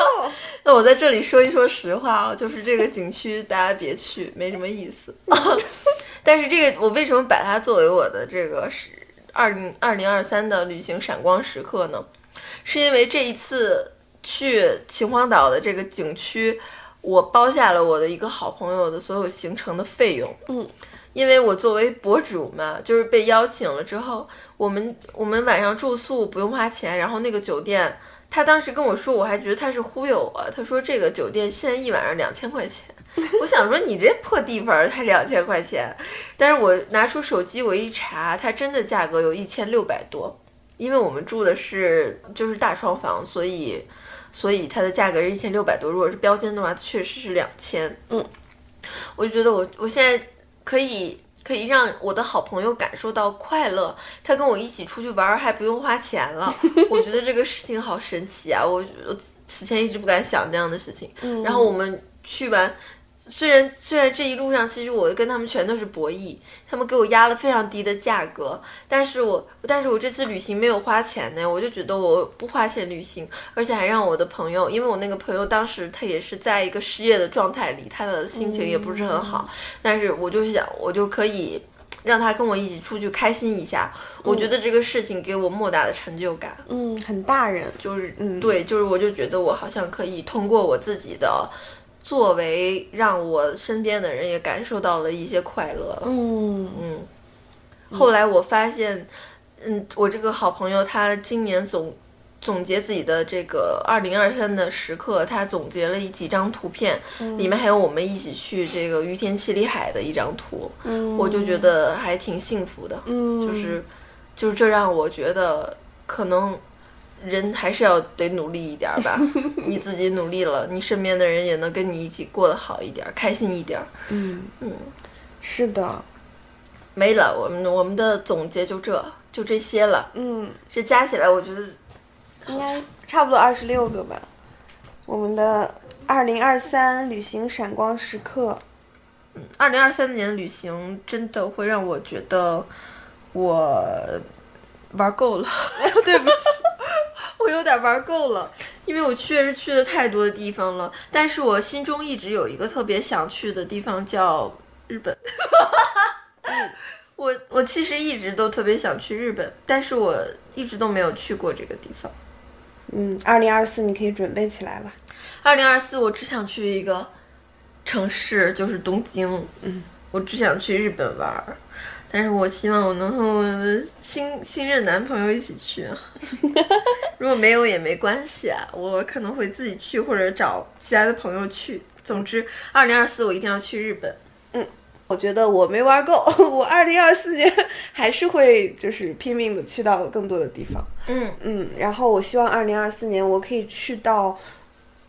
那我在这里说一说实话啊，就是这个景区大家别去，没什么意思。但是这个我为什么把它作为我的这个是二零二零二三的旅行闪光时刻呢？是因为这一次去秦皇岛的这个景区，我包下了我的一个好朋友的所有行程的费用。嗯。因为我作为博主嘛，就是被邀请了之后，我们我们晚上住宿不用花钱，然后那个酒店，他当时跟我说，我还觉得他是忽悠我，他说这个酒店现在一晚上两千块钱，我想说你这破地方才两千块钱，但是我拿出手机我一查，它真的价格有一千六百多，因为我们住的是就是大床房，所以。所以它的价格是一千六百多。如果是标间的话，确实是两千。嗯，我就觉得我我现在可以可以让我的好朋友感受到快乐，他跟我一起出去玩还不用花钱了，我觉得这个事情好神奇啊！我我此前一直不敢想这样的事情。嗯，然后我们去完。虽然虽然这一路上其实我跟他们全都是博弈，他们给我压了非常低的价格，但是我但是我这次旅行没有花钱呢，我就觉得我不花钱旅行，而且还让我的朋友，因为我那个朋友当时他也是在一个失业的状态里，他的心情也不是很好，但是我就想我就可以让他跟我一起出去开心一下，我觉得这个事情给我莫大的成就感，嗯，很大人，就是嗯，对，就是我就觉得我好像可以通过我自己的。作为让我身边的人也感受到了一些快乐。嗯嗯。后来我发现，嗯，我这个好朋友他今年总总结自己的这个二零二三的时刻，他总结了几张图片，里面还有我们一起去这个于田七里海的一张图。嗯。我就觉得还挺幸福的。嗯。就是，就是这让我觉得可能。人还是要得努力一点吧，你自己努力了，你身边的人也能跟你一起过得好一点，开心一点。嗯嗯，是的，没了，我们我们的总结就这就这些了。嗯，这加起来我觉得应该差不多二十六个吧。我们的二零二三旅行闪光时刻。嗯，二零二三年旅行真的会让我觉得我玩够了。对不起。我有点玩够了，因为我确实去了太多的地方了。但是我心中一直有一个特别想去的地方，叫日本。我我其实一直都特别想去日本，但是我一直都没有去过这个地方。嗯，二零二四你可以准备起来了。二零二四我只想去一个城市，就是东京。嗯，我只想去日本玩。但是我希望我能和我的新新任男朋友一起去，啊 如果没有也没关系啊，我可能会自己去或者找其他的朋友去。总之，二零二四我一定要去日本。嗯，我觉得我没玩够，我二零二四年还是会就是拼命的去到更多的地方。嗯嗯，然后我希望二零二四年我可以去到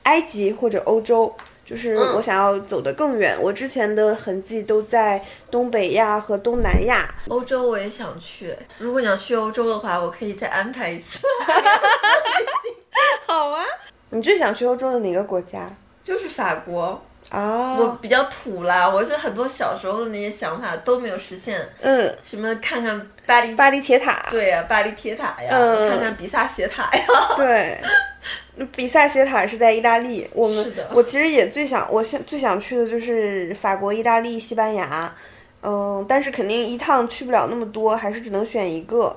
埃及或者欧洲。就是我想要走得更远，我之前的痕迹都在东北亚和东南亚。欧洲我也想去，如果你要去欧洲的话，我可以再安排一次。好啊，你最想去欧洲的哪个国家？就是法国。啊，我比较土啦，我是很多小时候的那些想法都没有实现。嗯，什么看看巴黎巴黎铁塔，对呀，巴黎铁塔呀，看看比萨斜塔呀。对，比萨斜塔是在意大利。我们我其实也最想，我现最想去的就是法国、意大利、西班牙。嗯，但是肯定一趟去不了那么多，还是只能选一个。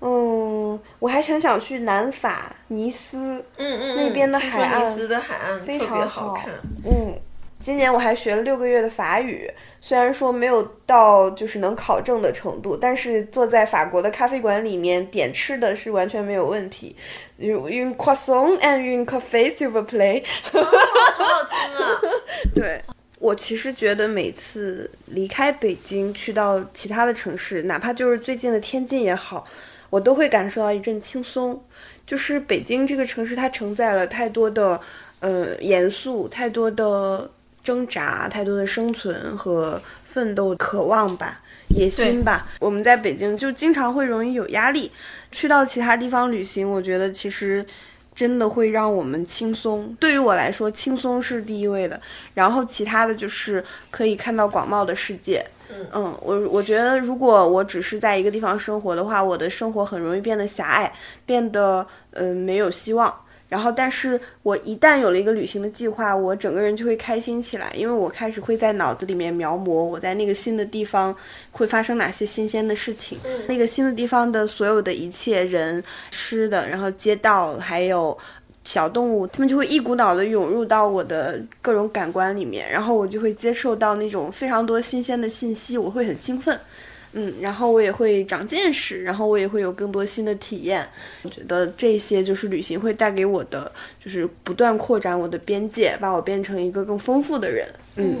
嗯，我还很想去南法尼斯，嗯嗯，那边的海岸，尼斯的海岸非常好看。嗯。今年我还学了六个月的法语，虽然说没有到就是能考证的程度，但是坐在法国的咖啡馆里面点吃的是完全没有问题。Un croissant and un café s'il vous plaît。好好听啊！对，我其实觉得每次离开北京去到其他的城市，哪怕就是最近的天津也好，我都会感受到一阵轻松。就是北京这个城市，它承载了太多的呃严肃，太多的。挣扎太多的生存和奋斗渴望吧，野心吧。我们在北京就经常会容易有压力，去到其他地方旅行，我觉得其实真的会让我们轻松。对于我来说，轻松是第一位的，然后其他的就是可以看到广袤的世界。嗯，我我觉得如果我只是在一个地方生活的话，我的生活很容易变得狭隘，变得嗯没有希望。然后，但是我一旦有了一个旅行的计划，我整个人就会开心起来，因为我开始会在脑子里面描摹我在那个新的地方会发生哪些新鲜的事情，那个新的地方的所有的一切人、吃的，然后街道还有小动物，他们就会一股脑的涌入到我的各种感官里面，然后我就会接受到那种非常多新鲜的信息，我会很兴奋。嗯，然后我也会长见识，然后我也会有更多新的体验。我觉得这些就是旅行会带给我的，就是不断扩展我的边界，把我变成一个更丰富的人。嗯，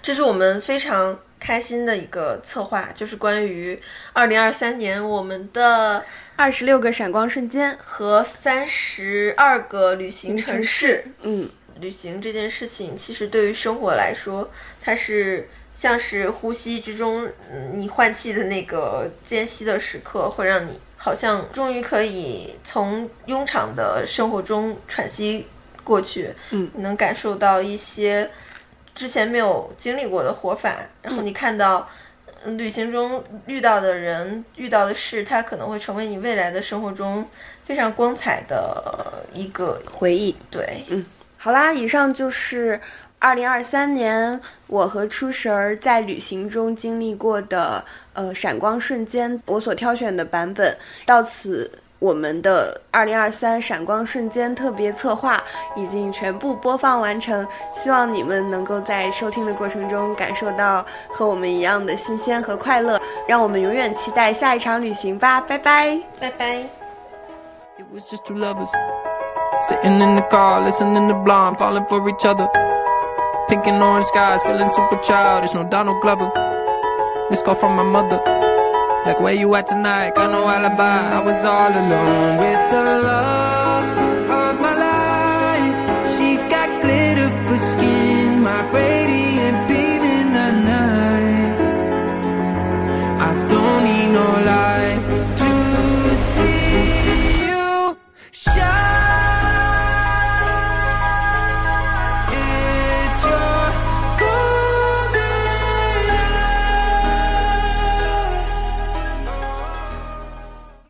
这是我们非常开心的一个策划，就是关于二零二三年我们的二十六个闪光瞬间和三十二个旅行城市。嗯，旅行这件事情，其实对于生活来说，它是像是呼吸之中，你换气的那个间隙的时刻，会让你好像终于可以从庸常的生活中喘息过去。嗯，能感受到一些。之前没有经历过的活法，然后你看到旅行中遇到的人、遇到的事，它可能会成为你未来的生活中非常光彩的一个回忆。对，嗯，好啦，以上就是二零二三年我和初神儿在旅行中经历过的呃闪光瞬间，我所挑选的版本到此。我们的二零二三闪光瞬间特别策划已经全部播放完成，希望你们能够在收听的过程中感受到和我们一样的新鲜和快乐。让我们永远期待下一场旅行吧，拜拜，拜拜。Thinking orange skies, feeling super childish. No Donald Glover. This call from my mother. Like, where you at tonight? Got no alibi. I was all alone with the love.